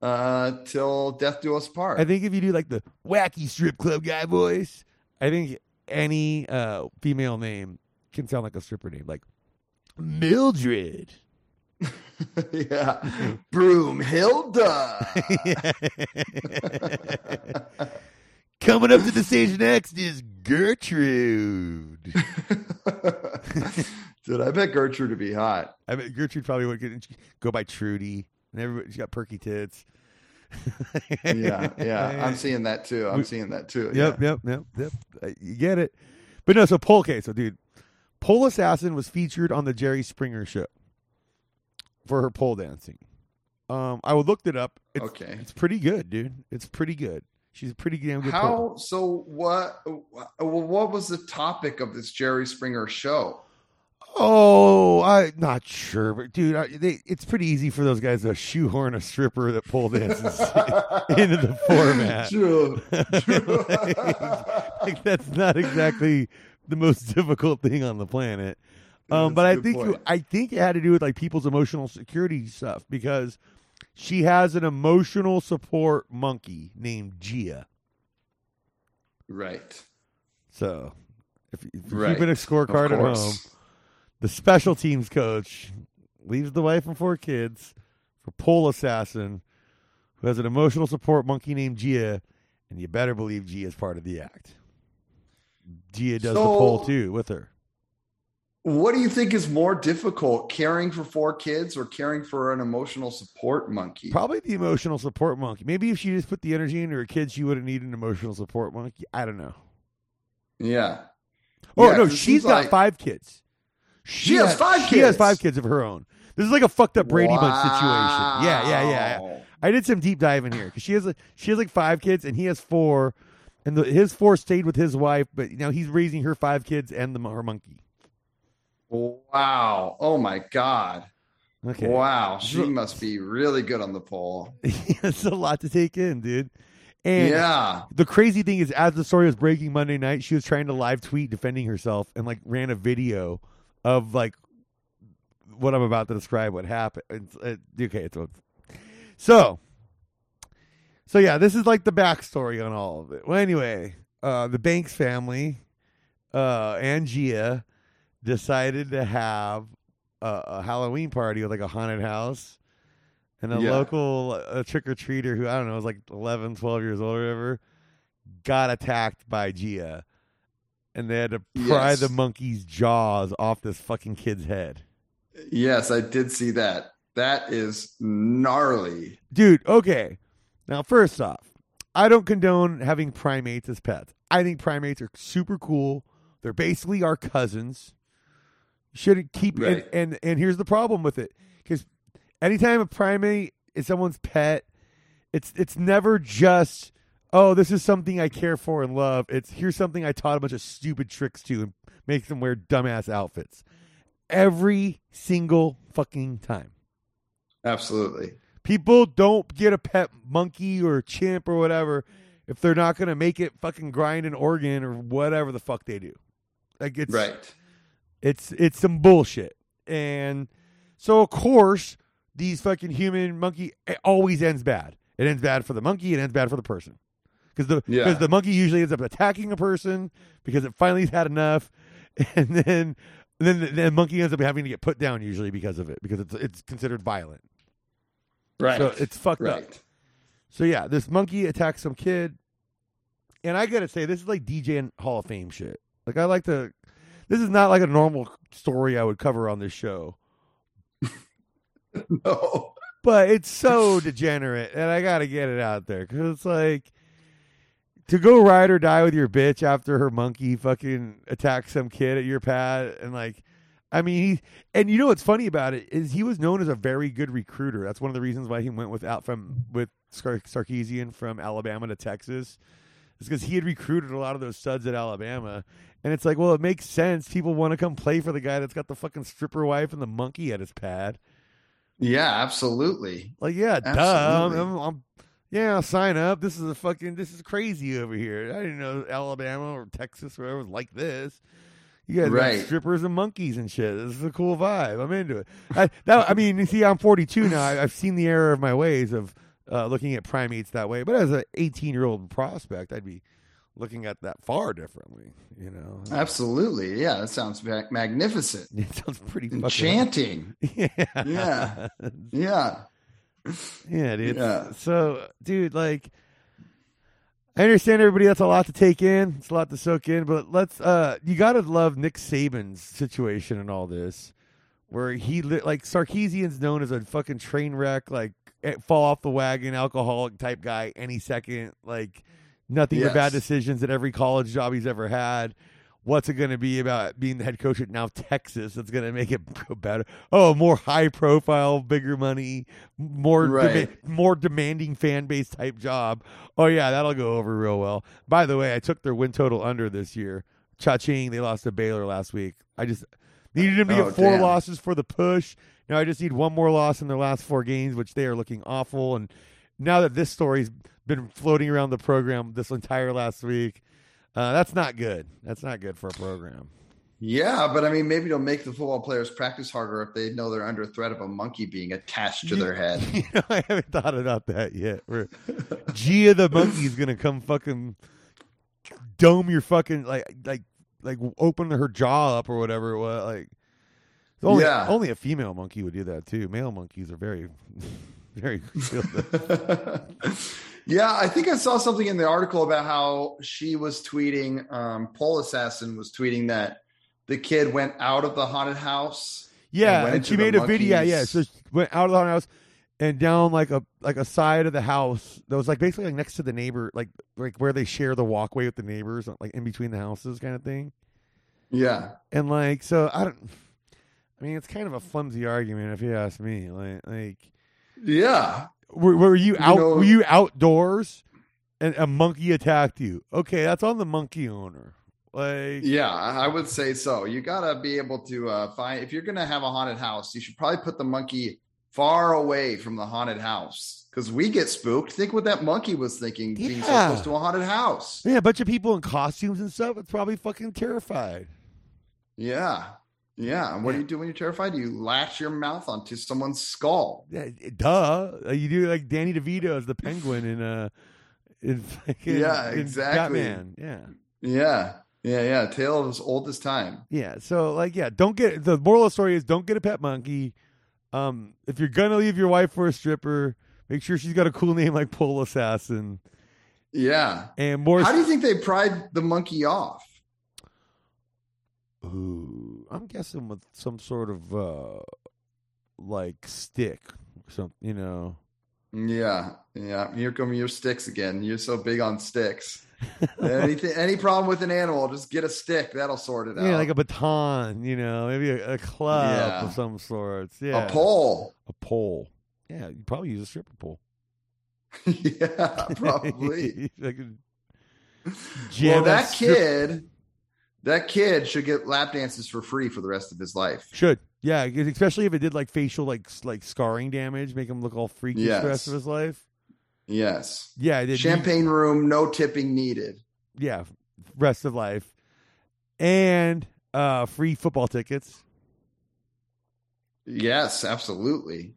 uh till death do us part. I think if you do like the wacky strip club guy voice, I think any uh, female name can sound like a stripper name, like Mildred. yeah. Broomhilda. Coming up to the stage next is Gertrude. Dude, I bet Gertrude would be hot. I bet Gertrude probably would get, go by Trudy, and everybody, she's got perky tits. Yeah, yeah. I'm seeing that too. I'm seeing that too. Yep, yep, yep, yep. Uh, You get it. But no, so Pole, okay, so dude, Pole Assassin was featured on the Jerry Springer show for her pole dancing. Um, I looked it up. It's, Okay. it's pretty good, dude. It's pretty good. She's a pretty damn good. pole. How so what what was the topic of this Jerry Springer show? Oh, I'm not sure, but dude, I, they, it's pretty easy for those guys to shoehorn a stripper that pole dances into the format. True. True. like that's not exactly the most difficult thing on the planet. Um, but I think point. I think it had to do with like people's emotional security stuff because she has an emotional support monkey named Gia. right. So if, if you're keeping a scorecard at home. The special teams coach leaves the wife and four kids for pole assassin who has an emotional support monkey named Gia, and you better believe Gia is part of the act. Gia does the pole too with her. What do you think is more difficult, caring for four kids or caring for an emotional support monkey? Probably the emotional support monkey. Maybe if she just put the energy into her kids, she wouldn't need an emotional support monkey. I don't know. Yeah. Oh Yeah, no, she's got like- five kids. She has five She has five kids of her own. This is like a fucked up Brady Bunch situation. Yeah, yeah, yeah. I did some deep dive in here because she has a, she has like five kids and he has four, and the, his four stayed with his wife, but now he's raising her five kids and the her monkey. Wow. Oh my God. Okay, Wow. She must be really good on the pole. it's a lot to take in, dude. And yeah. the crazy thing is, as the story was breaking Monday night, she was trying to live tweet defending herself and like ran a video of like what I'm about to describe what happened. It's, it, okay, it's so. So yeah, this is like the backstory on all of it. Well, anyway, uh, the Banks family, uh, and Gia, decided to have a, a Halloween party with like a haunted house, and a Yeah. local uh, trick or treater who I don't know was like 11, 12 years old or whatever, got attacked by Gia, and they had to pry Yes. the monkey's jaws off this fucking kid's head. Yes, I did see that. That is gnarly. Dude, okay. Now, first off, I don't condone having primates as pets. I think primates are super cool. They're basically our cousins. Shouldn't keep Right. and, and and here's the problem with it because anytime a primate is someone's pet, it's it's never just oh this is something I care for and love. It's here's something I taught a bunch of stupid tricks to and make them wear dumbass outfits every single fucking time. Absolutely. People don't get a pet monkey or chimp or whatever if they're not going to make it fucking grind an organ or whatever the fuck they do. Like it's Right. it's it's some bullshit. And so of course these fucking human monkey it always ends bad. It ends bad for the monkey, it ends bad for the person. Cuz the Yeah. cuz the monkey usually ends up attacking a person because it finally had enough and then then the, the monkey ends up having to get put down usually because of it because it's it's considered violent. Right. So it's fucked up. So yeah, this monkey attacks some kid, and I gotta say, this is like degen Hall of Fame shit. Like I like to. This is not like a normal story I would cover on this show, No. but it's so degenerate, and I gotta get it out there because it's like to go ride or die with your bitch after her monkey fucking attacks some kid at your pad, and like. I mean, he and you know what's funny about it is he was known as a very good recruiter. That's one of the reasons why he went with out from with Sar- Sarkisian from Alabama to Texas. Is because he had recruited a lot of those studs at Alabama, and it's like, well, it makes sense. People want to come play for the guy that's got the fucking stripper wife and the monkey at his pad. Yeah, absolutely. Like, yeah, duh. I'm, I'm- I'm- yeah, I'll sign up. This is a fucking. This is crazy over here. I didn't know Alabama or Texas or whatever was like this. You guys got Right. strippers and monkeys and shit. This is a cool vibe. I'm into it. I, that, I mean, you see, I'm 42 now. I, I've seen the error of my ways of uh, looking at primates that way. But as an 18 year old prospect, I'd be looking at that far differently. You know, Absolutely. Yeah, that sounds ma- magnificent. it sounds pretty Enchanting. Yeah, Yeah. Yeah. yeah, dude. Yeah. So, dude, like, I understand everybody. That's a lot to take in. It's a lot to soak in. But let's. uh You gotta love Nick Saban's situation and all this, where he li- like Sarkisian's known as a fucking train wreck, like eh, fall off the wagon, alcoholic type guy. Any second, like nothing but bad decisions at every college job he's ever had. What's it going to be about being the head coach at now Texas that's going to make it go better? Oh, more high profile, bigger money, more Right. dema- more demanding fan base type job. Oh yeah, that'll go over real well. By the way, I took their win total under this year. Cha-ching, they lost to Baylor last week. I just needed them to Oh, get four damn. losses for the push. Now I just need one more loss in their last four games, which they are looking awful. And now that this story's been floating around the program this entire last week, uh, that's not good. That's not good for a program. Yeah, but I mean, maybe it'll make the football players practice harder if they know they're under threat of a monkey being attached to their head. You know, I haven't thought about that yet. Where Gia the monkey's gonna come fucking dome your fucking like like like open her jaw up or whatever it was. Like only Yeah. only a female monkey would do that too. Male monkeys are very very yeah, I think I saw something in the article about how she was tweeting, um, Pole Assassin was tweeting that the kid went out of the haunted house. Yeah, went and she made a video. Yeah, so she went out of the haunted house and down like a like a side of the house that was like basically like next to the neighbor, like like where they share the walkway with the neighbors, like in between the houses, kind of thing. Yeah. And like, so I don't. I mean, it's kind of a flimsy argument if you ask me. Like, like Yeah. Were, were you out? know- were you outdoors, and a monkey attacked you? Okay, that's on the monkey owner. Like, Yeah, I would say so. You got to be able to uh, find, if you're going to have a haunted house, you should probably put the monkey far away from the haunted house because we get spooked. Think what that monkey was thinking being so close to a haunted house. yeah, a bunch of people in costumes and stuff. It's probably fucking terrified. Yeah. Yeah. And what do you do when you're terrified? You latch your mouth onto someone's skull. Yeah, duh. Uh, You do like Danny DeVito as the penguin in uh in fucking Yeah, in exactly. Batman. Yeah. Yeah. Yeah. Yeah. Tale of as old as time. Yeah. So like yeah, don't get the moral of the story is don't get a pet monkey. Um if you're gonna leave your wife for a stripper, make sure she's got a cool name like Pole Assassin. Yeah. And more How do you think they pried the monkey off? Ooh, I'm guessing with some sort of uh like stick, some you know. Yeah. Yeah. Here come your sticks again. You're so big on sticks. Anything, any problem with an animal, just get a stick. That'll sort it out. Yeah, like a baton, you know, maybe a, a club Yeah. of some sorts. Yeah, a pole. a pole. Yeah, you probably use a stripper pole. yeah, probably. Like well, that strip- kid, that kid should get lap dances for free for the rest of his life. should. Yeah, especially if it did like facial like like scarring damage, make him look all freaky for the rest of his life. Yes. Yeah, it did. Champagne room, no tipping needed. yeah, rest of life, and uh free football tickets. Yes, absolutely.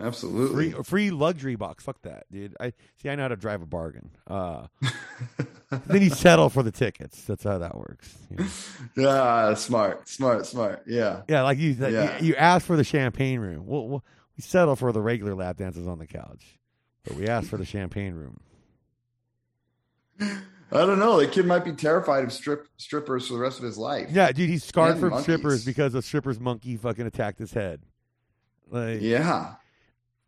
Absolutely. Free free luxury box. Fuck that, dude. I see. I know how to drive a bargain. Uh, then you settle for the tickets. That's how that works. you know? yeah, smart, smart, smart. Yeah. Yeah, like you, like, Yeah. you, you ask for the champagne room. We'll, we'll, we settle for the regular lap dances on the couch, but we ask for the champagne room. I don't know. The kid might be terrified of strip strippers for the rest of his life. Yeah, dude, he's scarred And from monkeys. strippers because a stripper's monkey fucking attacked his head. Like, Yeah.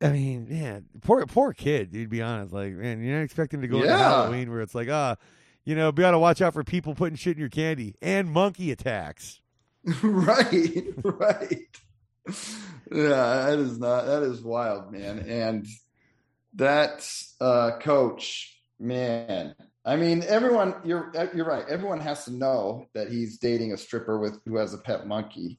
I mean, man, poor poor kid, to Be honest, like, man, you're not expecting to go into Halloween where it's like, ah, you know, be got to watch out for people putting shit in your candy and monkey attacks. right. Right. Yeah, that is not that is wild, man. And that uh coach, man. I mean, everyone you're you're right. Everyone has to know that he's dating a stripper with who has a pet monkey.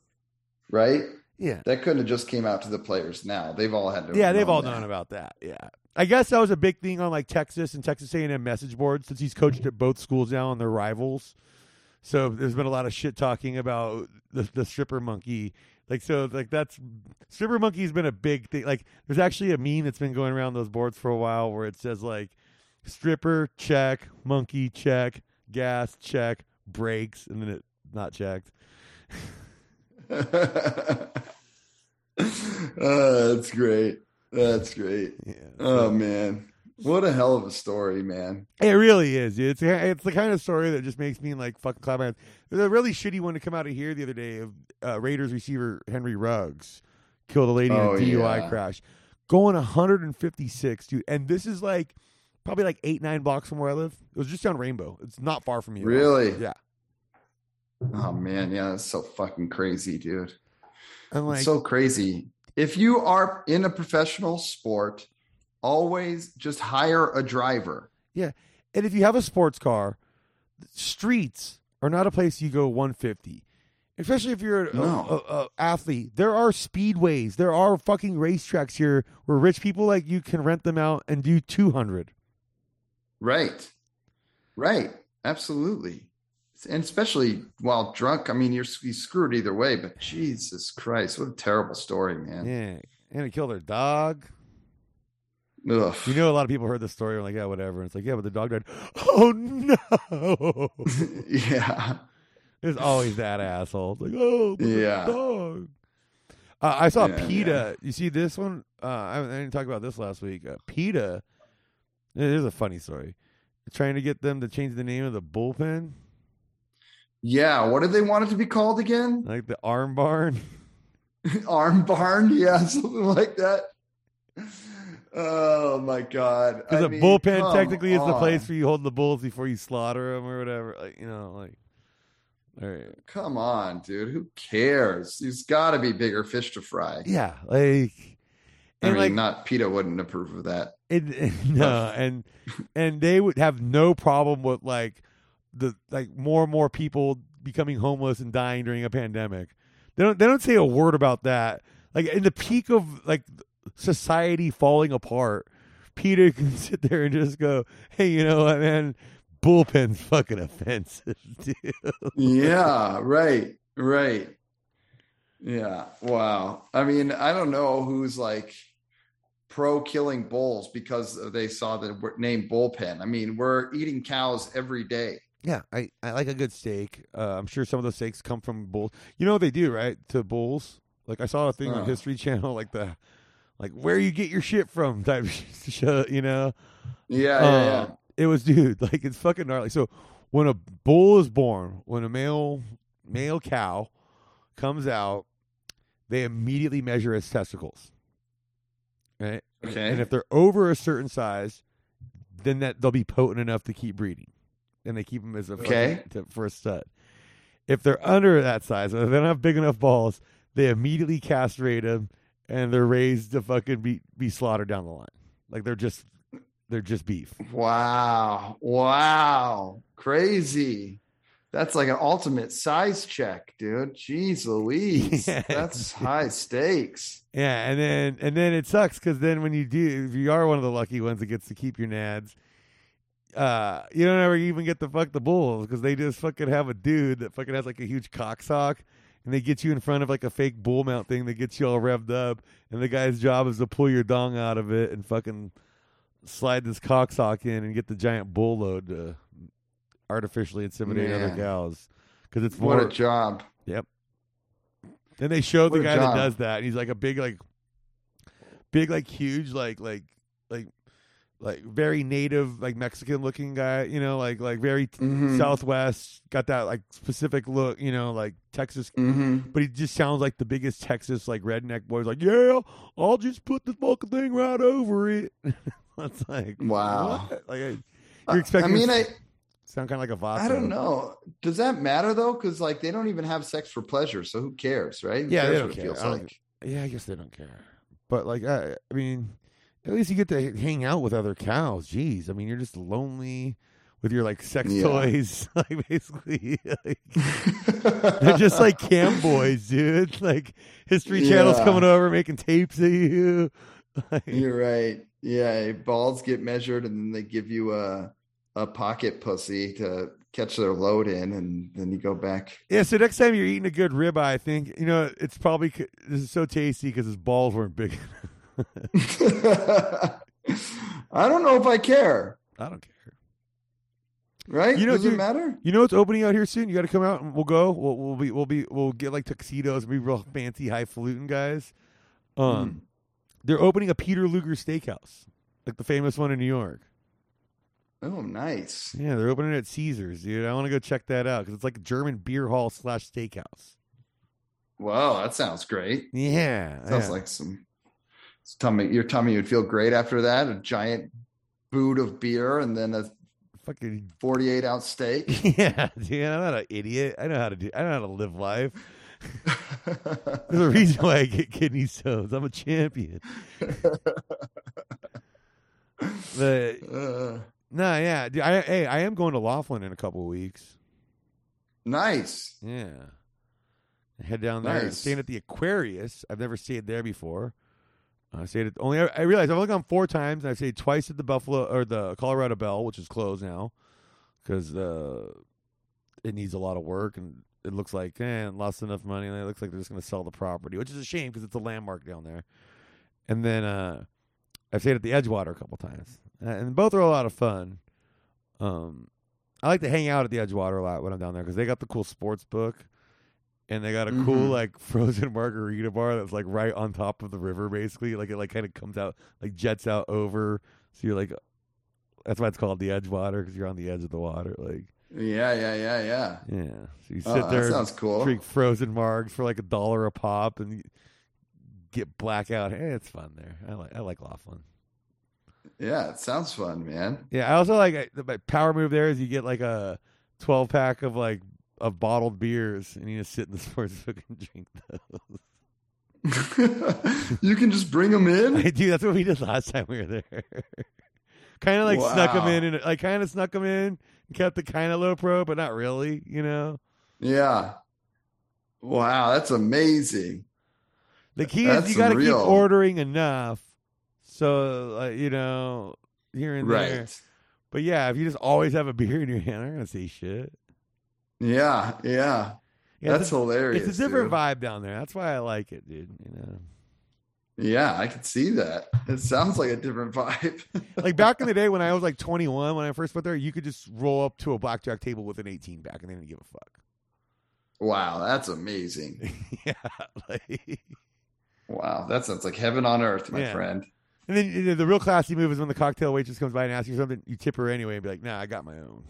Right? Yeah, That couldn't have just came out to the players now. They've all had to yeah, they've all that. known about that. Yeah, I guess that was a big thing on like Texas and Texas A&M message boards since he's coached at both schools now and their rivals. So there's been a lot of shit talking about the the stripper monkey. Like so, like that's stripper monkey's been a big thing. Like there's actually a meme that's been going around those boards for a while where it says like stripper check, monkey check, gas check, brakes, and then it not checked. oh, that's great. That's great. Yeah. Oh man, what a hell of a story, man. It really is. dude. It's it's the kind of story that just makes me like fucking clap my hands. There's a really shitty one to come out of here the other day of uh, Raiders receiver Henry Ruggs killed a lady Oh, in a DUI yeah. crash, going 156, dude. And this is like probably like eight nine blocks from where I live. It was just down Rainbow. It's not far from you. Really? Yeah. Oh man, yeah, that's so fucking crazy, dude. And like, so crazy. If you are in a professional sport, always just hire a driver. Yeah. And if you have a sports car, streets are not a place you go 150. Especially if you're an No. a- a athlete, there are speedways, there are fucking racetracks here where rich people like you can rent them out and do 200. Right. Right. Absolutely. And especially while drunk. I mean, you're, you're screwed either way, but Jesus Christ, what a terrible story, man. Yeah, and it killed their dog. Ugh. You know, a lot of people heard the story and like, yeah, whatever. And it's like, yeah, but the dog died. Oh no! yeah. There's always that asshole. It's like, oh, Yeah. dog. Uh, I saw Yeah, PETA. You see this one? Uh, I, I didn't talk about this last week. Uh, PETA. It is a funny story. Trying to get them to change the name of the bullpen, Yeah. What did they want it to be called again? like the arm barn. Arm barn? Yeah. Something like that. Oh my God. Because a mean, bullpen technically is the place where you hold the bulls before you slaughter them or whatever. Like you know, like. All right. Come on, dude. Who cares? There's got to be bigger fish to fry. Yeah, like. I mean, like not PETA wouldn't approve of that. It, no, and and they would have no problem with like the like more and more people becoming homeless and dying during a pandemic. They don't they don't say a word about that. Like in the peak of like society falling apart, PETA can sit there and just go, "Hey, you know what, man? Bullpen's fucking offensive, dude." yeah, right, right. Yeah. Wow. I mean, I don't know who's like pro killing bulls because they saw the name bullpen. I mean, we're eating cows every day. Yeah, I, I like a good steak. Uh, I'm sure some of those steaks come from bulls. You know what they do, right? To bulls. Like I saw a thing on Oh. History Channel, like the like where you get your shit from type show. You know, Yeah. Yeah. yeah. Um, It was, dude, like it's fucking gnarly. So when a bull is born, when a male male cow comes out, they immediately measure its testicles. Right? Okay. And if they're over a certain size, then that they'll be potent enough to keep breeding, and they keep them as a Okay. for a stud. If they're under that size, if they don't have big enough balls, they immediately castrate them, and they're raised to fucking be be slaughtered down the line. Like they're just they're just beef. Wow. Wow. Crazy. That's like an ultimate size check, dude. Jeez Louise. Yeah. That's high stakes. Yeah, and then and then it sucks because then when you do, if you are one of the lucky ones that gets to keep your nads, uh, you don't ever even get to fuck the bulls because they just fucking have a dude that fucking has like a huge cock sock, and they get you in front of like a fake bull mount thing that gets you all revved up, and the guy's job is to pull your dong out of it and fucking slide this cock sock in and get the giant bull load to artificially inseminate other gals because it's What a job. Yep. Then they show the What a guy job. that does that, and he's like a big, like, big, like huge, like, like, like, like very native, like Mexican looking guy. You know, like, like very Mhm. Southwest, got that like specific look. You know, like Texas, Mhm. but he just sounds like the biggest Texas like redneck boy. He's like, yeah, I'll just put the fucking thing right over it. It's like, Wow. what? Like, you're expecting I mean, I sound kind of like a Vato. I don't know. Does that matter though? Because like they don't even have sex for pleasure, so who cares, right? Who Yeah, they don't what it care. like. Yeah, I guess they don't care. But like, I, I mean, at least you get to hang out with other cows. Jeez, I mean, you're just lonely with your like sex Yeah. toys. like basically, like, they're just like cam boys, dude. Like History Channel's Yeah. coming over making tapes of you. Like, You're right. Yeah, balls get measured, and then they give you a a pocket pussy to catch their load in, and then you go back. yeah. So next time you're eating a good ribeye, I think you know it's probably this is so tasty because his balls weren't big. I don't know if I care. I don't care. Right? You know, Does it matter? You know what's opening out here soon? You got to come out and we'll go. We'll, we'll be we'll be we'll get like tuxedos and be real fancy highfalutin guys. Um, Hmm. they're opening a Peter Luger steakhouse, like the famous one in New York. Oh, nice. Yeah, they're opening it at Caesars, dude. I want to go check that out because it's like a German beer hall slash steakhouse. Wow, that sounds great. Yeah, Sounds yeah. like some it's tummy. Your tummy would feel great after that. A giant boot of beer, and then a fucking forty-eight ounce steak. yeah, dude. I'm not an idiot. I know how to do. I know how to live life. There's a reason why I get kidney stones. I'm a champion. But Uh, No, yeah. Dude, I, hey, I am going to Laughlin in a couple of weeks. nice. Yeah. Head down there. Nice. Staying at the Aquarius. I've never stayed there before. I stayed at only. I realized I've only gone four times. and I've stayed twice at the Buffalo or the Colorado Belle, which is closed now because uh, it needs a lot of work and it looks like eh, lost enough money. And it looks like they're just going to sell the property, which is a shame because it's a landmark down there. And then uh, I've stayed at the Edgewater a couple times, and both are a lot of fun. Um, I like to hang out at the Edgewater a lot when I'm down there because they got the cool sports book, and they got a cool Mhm. like frozen margarita bar that's like right on top of the river, basically. Like it like kind of comes out like jets out over, so you're like, that's why it's called the edge water because you're on the edge of the water. Like, Yeah, yeah, yeah, yeah. yeah, so you Oh, sit that there, sounds cool. drink frozen margs for like a dollar a pop, and get blackout. Hey, it's fun there. I like I like Laughlin. Yeah, it sounds fun, man. Yeah, I also like I- my power move there is you get like a twelve pack of like of bottled beers and you just sit in the sports book and drink those. you can just bring them in. I do. That's what we did last time we were there. kind of like snuck them in and like kind of snuck them in, and kept it kind of low pro, but not really. You know, Yeah. Wow, that's amazing. the key That's is you got to keep ordering enough, so uh, you know here and there. But yeah, if you just always have a beer in your hand, I'm gonna say shit. Yeah, yeah. Yeah, That's it's hilarious. it's a different dude. vibe down there. That's why I like it, dude. You know, Yeah, I can see that. It sounds like a different vibe. like back in the day when I was like 21, when I first went there, you could just roll up to a blackjack table with an 18 back, and they didn't give a fuck. wow, that's amazing. yeah, like, Wow, that sounds like heaven on earth, my Yeah. friend. and then you know, the real classy move is when the cocktail waitress comes by and asks you something, you tip her anyway and be like, "Nah, I got my own."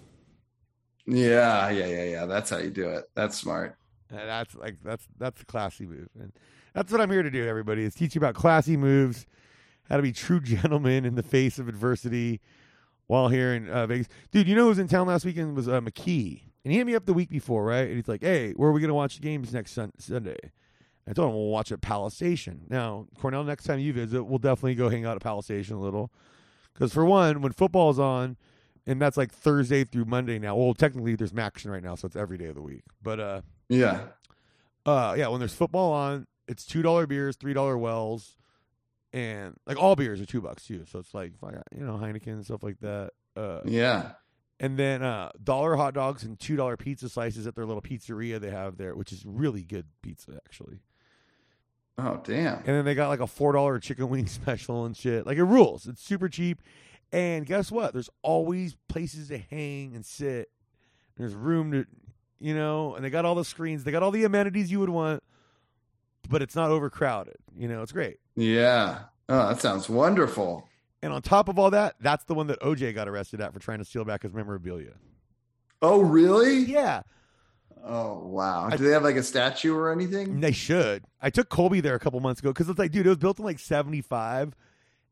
Yeah, yeah, yeah, yeah. That's how you do it. That's smart. And that's like that's that's a classy move, and that's what I'm here to do. Everybody is teach you about classy moves, how to be true gentlemen in the face of adversity, while here in uh, Vegas. Dude, you know who was in town last weekend was uh, McKee, and he hit me up the week before, right? And he's like, "Hey, where are we gonna watch the games next sun- Sunday?" I told him we'll watch at Palace Station. Now, Cornell, next time you visit, we'll definitely go hang out at Palace Station a little, because for one, when football's on. And that's like Thursday through Monday now. Well, technically there's action right now, so it's every day of the week. But uh Yeah. uh, yeah, when there's football on, it's two dollar beers, three dollar wells, and like all beers are two bucks too. So it's like if I got, you know Heineken and stuff like that. Uh, Yeah. and then uh, dollar hot dogs and two dollar pizza slices at their little pizzeria they have there, which is really good pizza actually. Oh, damn. And then they got like a four dollar chicken wing special and shit. Like it rules. It's super cheap. And guess what? There's always places to hang and sit. There's room to, you know, and they got all the screens. They got all the amenities you would want, but it's not overcrowded. You know, it's great. Yeah. Oh, that sounds wonderful. And on top of all that, that's the one that OJ got arrested at for trying to steal back his memorabilia. Oh, really? Yeah, Oh, wow. Do they have like a statue or anything? they should. I took Colby there a couple months ago because it's like, dude, it was built in like '75,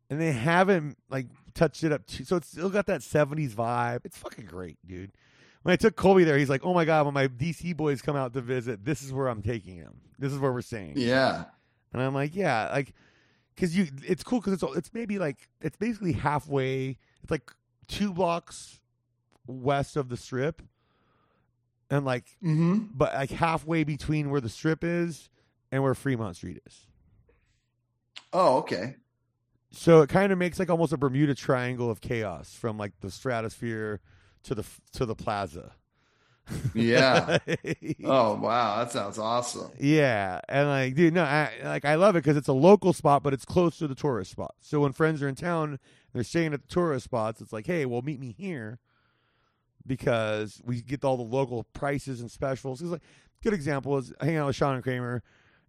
and they haven't like touched it up. Too, so it's still got that '70s vibe. It's fucking great, dude. When I took Colby there, he's like, "Oh my god, when my DC boys come out to visit, this is where I'm taking him. This is where we're staying." Yeah. And I'm like, "Yeah, like, because you, it's cool because it's all- it's maybe like it's basically halfway. It's like two blocks west of the strip, and like Mm-hmm. but like halfway between where the strip is and where Fremont Street is. Oh, okay. So it kind of makes like almost a Bermuda Triangle of chaos from like the stratosphere to the to the plaza. Yeah. Oh, wow. That sounds awesome. yeah, and like, dude, no, I, like I love it because it's a local spot, but it's close to the tourist spot. So when friends are in town, they're staying at the tourist spots. It's like, hey, well, meet me here because we get all the local prices and specials. Because like, good example is hanging out with Sean and Kramer,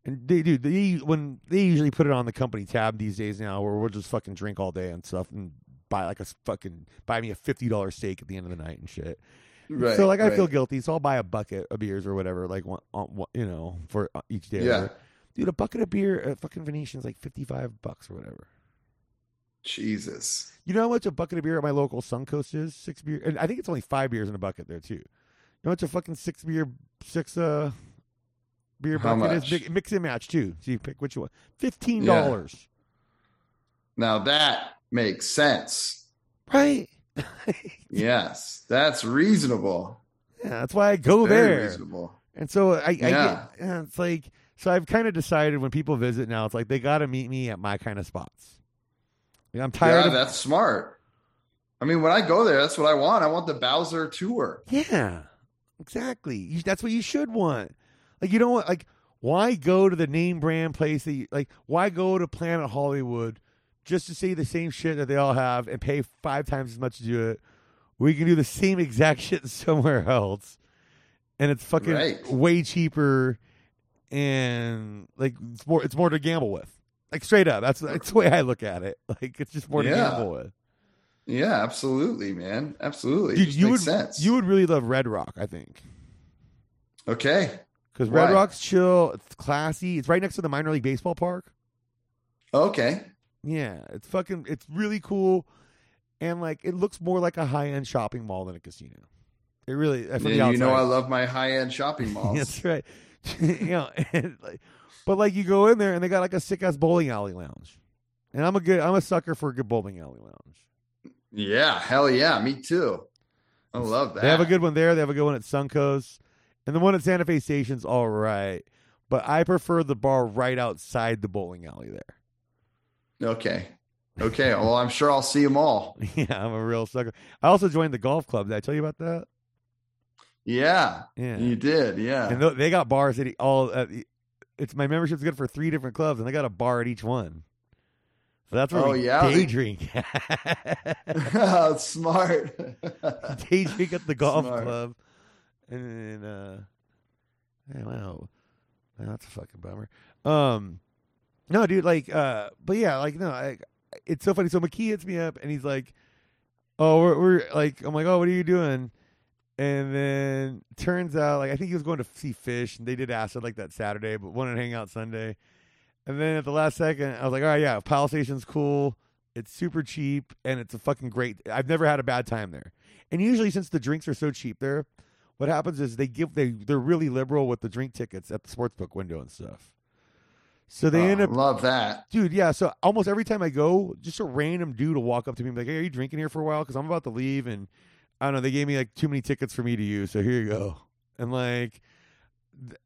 and they dude, they when they usually put it on the company tab these days now, where we'll just fucking drink all day and stuff and buy like a fucking buy me a fifty dollar steak at the end of the night and shit. Right. so like I right. feel guilty, so I'll buy a bucket of beers or whatever, like one, on, you know, for uh, each day. Yeah. dude, a bucket of beer at fucking Venetian's like fifty five bucks or whatever. Jesus. You know how much a bucket of beer at my local Suncoast is? Six beer, and I think it's only five beers in a bucket there too. You know how much a fucking six beer, six uh beer How bucket much? is? Big, mix and match too. So you pick which one. Fifteen dollars, Now that makes sense. right? Yes. That's reasonable. yeah, that's why I go Very there. reasonable. And so I, I Yeah. get, yeah, it's like, so I've kind of decided when people visit now, it's like they got to meet me at my kind of spots. Like, I'm tired yeah, of, that's smart. I mean, when I go there, that's what I want. I want the Bowser tour. yeah, exactly. You, that's what you should want. Like, you don't want, like, why go to the name brand place that you, like, why go to Planet Hollywood just to see the same shit that they all have and pay five times as much to do it? We can do the same exact shit somewhere else. And it's fucking Right. way cheaper and like it's more it's more to gamble with. Like straight up. That's that's the way I look at it. Like it's just more to Yeah. gamble with. Yeah, absolutely, man. Absolutely. Dude, you would sense. you would really love Red Rock, I think. okay. Because Red Why? Rock's chill, it's classy. It's right next to the minor league baseball park. Okay. Yeah, it's fucking it's really cool. And like it looks more like a high end shopping mall than a casino. It really from the Yeah, you know I love my high end shopping malls. That's right. you know, and like, but like you go in there and they got like a sick ass bowling alley lounge. And I'm a good I'm a sucker for a good bowling alley lounge. yeah, hell yeah, me too. I love that. They have a good one there. They have a good one at Suncoast. And the one at Santa Fe Station's all right. But I prefer the bar right outside the bowling alley there. Okay. Okay. Well, I'm sure I'll see them all. yeah, I'm a real sucker. I also joined the golf club. Did I tell you about that? Yeah, Yeah, you did. Yeah. and th- they got bars at all. At, the- it's my membership's good for three different clubs, and they got a bar at each one. So that's where Oh, we yeah? day drink. Smart. day drink at the golf Smart. club, and then uh, yeah, wow, that's a fucking bummer. Um, no, dude, like, uh, but yeah, like, no, I, it's so funny. So McKee hits me up, and he's like, "Oh, we're, we're like," I'm like, "Oh, what are you doing?" And then turns out, like, I think he was going to see Phish, and they did acid like that Saturday, but wanted to hang out Sunday. And then at the last second, I was like, "All right, yeah, Palace Station's cool. It's super cheap, and it's a fucking great. I've never had a bad time there. And usually, since the drinks are so cheap there, what happens is they give they they're really liberal with the drink tickets at the sportsbook window and stuff. So they Oh, end up love that. dude yeah so almost every time i go just a random dude will walk up to me and be like hey are you drinking here for a while? Because i'm about to leave and i don't know they gave me like too many tickets for me to use so here you go. And like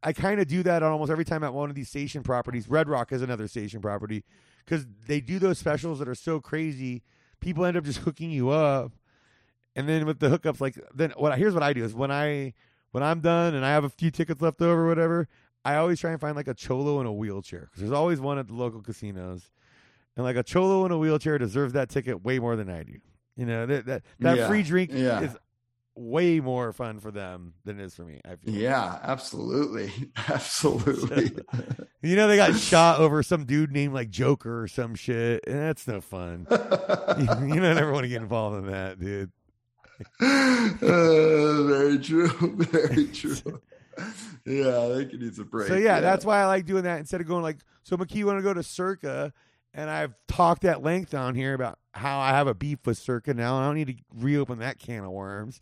i kind of do that on almost every time at one of these station properties. Red rock is another station property. Because they do those specials that are so crazy people end up just hooking you up and then with the hookups like then what I, here's what i do is when i when i'm done and i have a few tickets left over or whatever I always try and find like a cholo in a wheelchair because there's always one at the local casinos, and like a cholo in a wheelchair deserves that ticket way more than I do. You know that that, that Yeah, free drink yeah. is way more fun for them than it is for me. I feel. Yeah, absolutely. Absolutely. You know they got shot over some dude named like Joker or some shit, and that's no fun. you know, I never want to get involved in that, dude. Uh, very true. Very true. Yeah, they could use a break. So yeah, that's why I like doing that instead of going like, so McKee want to go to Circa, and I've talked at length on here about how I have a beef with Circa now. and I don't need to reopen that can of worms,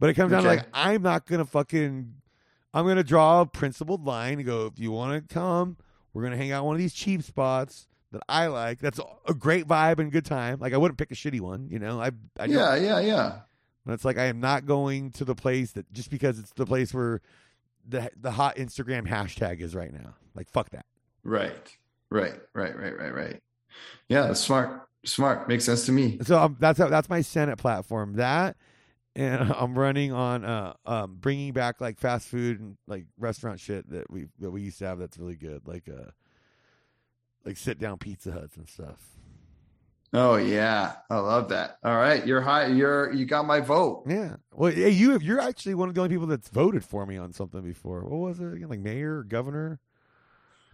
but it comes down to like I'm not gonna fucking, I'm gonna draw a principled line and go. If you want to come, we're gonna hang out one of these cheap spots that I like. That's a great vibe and good time. Like I wouldn't pick a shitty one, you know. I, I Yeah, yeah, yeah. And it's like I am not going to the place that just because it's the place where the the hot Instagram hashtag is right now. Like fuck that. Right. Right. Right. Right. Right. Right. Yeah, smart. Smart. Makes sense to me. So um, that's that's my Senate platform. That and I'm running on uh um bringing back like fast food and like restaurant shit that we that we used to have. That's really good. Like uh like sit down Pizza Huts and stuff. Oh yeah, I love that. All right, you're high. You're you got my vote. Yeah. Well, hey, you you're actually one of the only people that's voted for me on something before. What was it again? Like mayor or governor?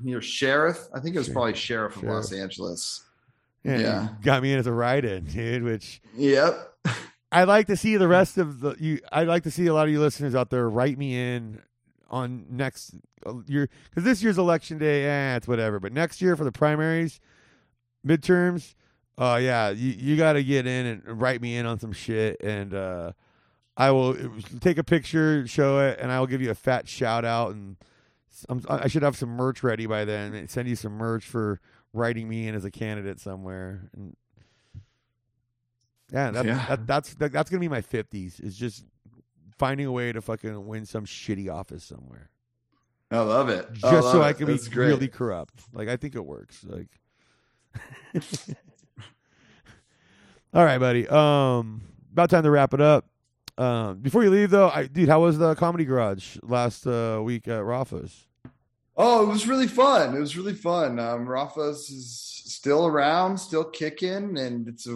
You're sheriff. I think it was Sheriff. probably sheriff of Los Angeles. Yeah. Yeah. Got me in as a write-in, dude. Which Yep. I'd like to see the rest of the you. I'd like to see a lot of you listeners out there write me in on next uh, year because this year's election day, eh, it's whatever. But next year for the primaries, midterms, uh, yeah, you you got to get in and write me in on some shit, and uh, I will take a picture, show it, and I will give you a fat shout out, and I'm, I should have some merch ready by then. and Send you some merch for writing me in as a candidate somewhere, and yeah, that, Yeah. That, that's that, that's gonna be my fifties. Is just finding a way to fucking win some shitty office somewhere, I love it. just love so I it. can be great. really corrupt. Like I think it works. Like, all right, buddy. Um, about time to wrap it up. Um, before you leave though, I dude, how was the comedy garage last uh, week at Rafa's? Oh, it was really fun. It was really fun. Um, Rafa's is still around, still kicking, and it's a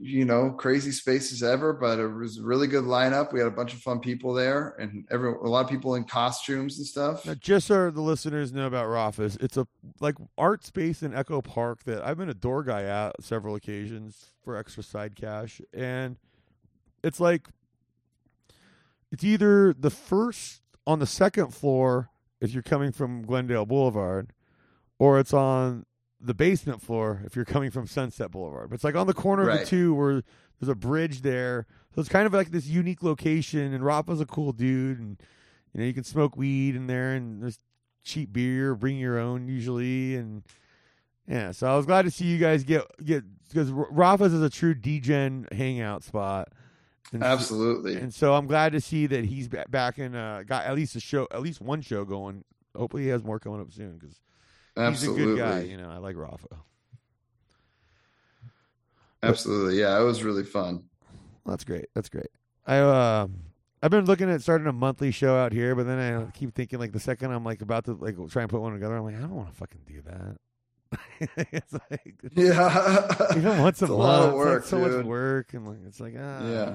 you know crazy space as ever. But it was a really good lineup. We had a bunch of fun people there, and every a lot of people in costumes and stuff. Now, just so the listeners know about Rafa's, it's a like art space in Echo Park that I've been a door guy at several occasions for extra side cash, and it's like it's either the first on the second floor if you're coming from Glendale Boulevard, or it's on the basement floor if you're coming from Sunset Boulevard. But it's like on the corner of the two where there's a bridge there. So it's kind of like this unique location and Rafa's a cool dude and you know, you can smoke weed in there and there's cheap beer, bring your own usually and yeah, so I was glad to see you guys get get because Rafa's is a true degen hangout spot. And so- Absolutely. and so I'm glad to see that he's back in. Uh, got at least a show, at least one show going. Hopefully, he has more coming up soon because he's Absolutely. a good guy. You know, I like Rafa. Absolutely. Yeah, it was really fun. That's great. That's great. I uh, I've been looking at starting a monthly show out here, but then I keep thinking like the second I'm like about to like try and put one together, I'm like I don't want to fucking do that. it's like Yeah. even once a a month, lot of it's, like, work, so much work, and like it's like ah. yeah.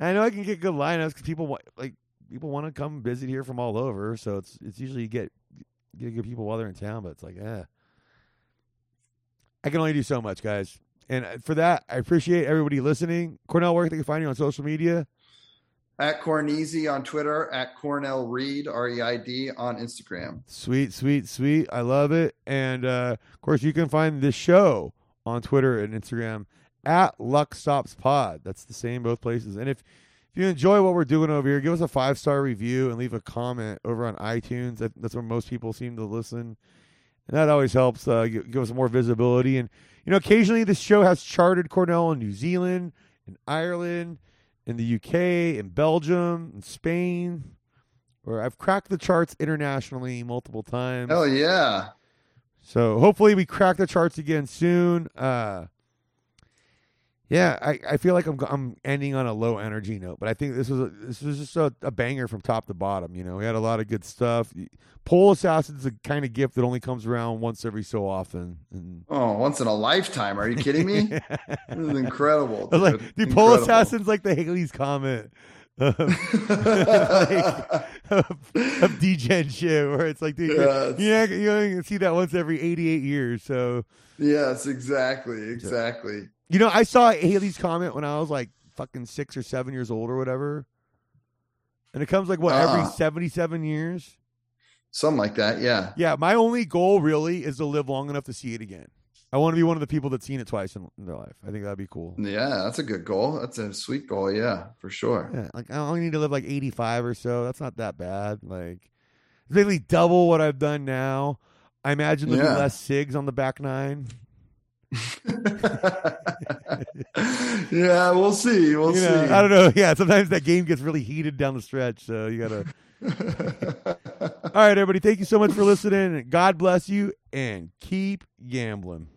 I know I can get good lineups because people want like people want to come visit here from all over, so it's it's usually you get get good people while they're in town, but it's like eh. I can only do so much, guys. And uh, for that, I appreciate everybody listening. Cornell, where they can they find you on social media? At Cornezy on Twitter, at Cornell Reid, R E I D, on Instagram. Sweet, sweet, sweet. I love it. And uh, of course, you can find this show on Twitter and Instagram at Luck Stops Pod. That's the same both places. And if if you enjoy what we're doing over here, give us a five star review and leave a comment over on iTunes. That, that's where most people seem to listen, and that always helps uh, give, give us more visibility. And you know, occasionally this show has charted Cornell in New Zealand, in Ireland, in the UK, in Belgium, in Spain. Or I've cracked the charts internationally multiple times. Hell yeah. So hopefully we crack the charts again soon. Uh, yeah, I, I feel like I'm I'm ending on a low energy note, but I think this was a, this was just a, a banger from top to bottom. You know, we had a lot of good stuff. Pole Assassin's a kind of gift that only comes around once every so often. And Oh, once in a lifetime. Are you kidding me? this is incredible. Dude. like, dude, Pole Assassin's like the Halley's Comet of, like, of, of degen shit, where it's like, dude, Yeah, you know, you only see that once every 88 years. So, yes, exactly. Exactly. You know, I saw Halley's comet when I was like fucking six or seven years old or whatever. And it comes like, what, every Uh-uh. 77 years? Something like that. Yeah. Yeah, my only goal really is to live long enough to see it again. I want to be one of the people that's seen it twice in, in their life. I think that'd be cool. Yeah, that's a good goal. That's a sweet goal. Yeah, for sure. Yeah, like I only need to live like 85 or so. That's not that bad. Like, it's basically double what I've done now. I imagine there'll Yeah. be less SIGs on the back nine. yeah, we'll see. We'll You see. know, I don't know. Yeah, sometimes that game gets really heated down the stretch, so you gotta. All right, everybody. Thank you so much for listening. God bless you, and keep gambling.